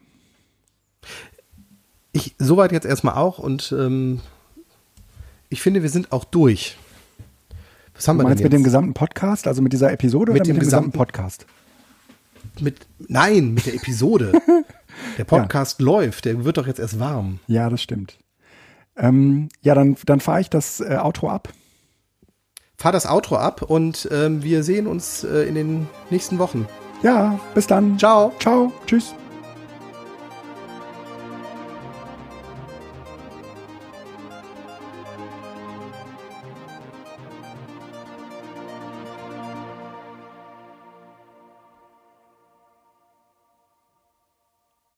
S2: Ich soweit jetzt erstmal auch und ähm, ich finde, wir sind auch durch.
S1: Was haben du wir meinst mit dem gesamten Podcast, also mit dieser Episode
S2: mit oder dem mit dem gesamten, gesamten Podcast? Mit, nein, mit der Episode. Der Podcast ja. läuft, der wird doch jetzt erst warm.
S1: Ja, das stimmt. Ähm, ja, dann, dann fahre ich das äh, Outro ab.
S2: Fahr das Outro ab und ähm, wir sehen uns äh, in den nächsten Wochen.
S1: Ja, bis dann.
S2: Ciao.
S1: Ciao. Tschüss.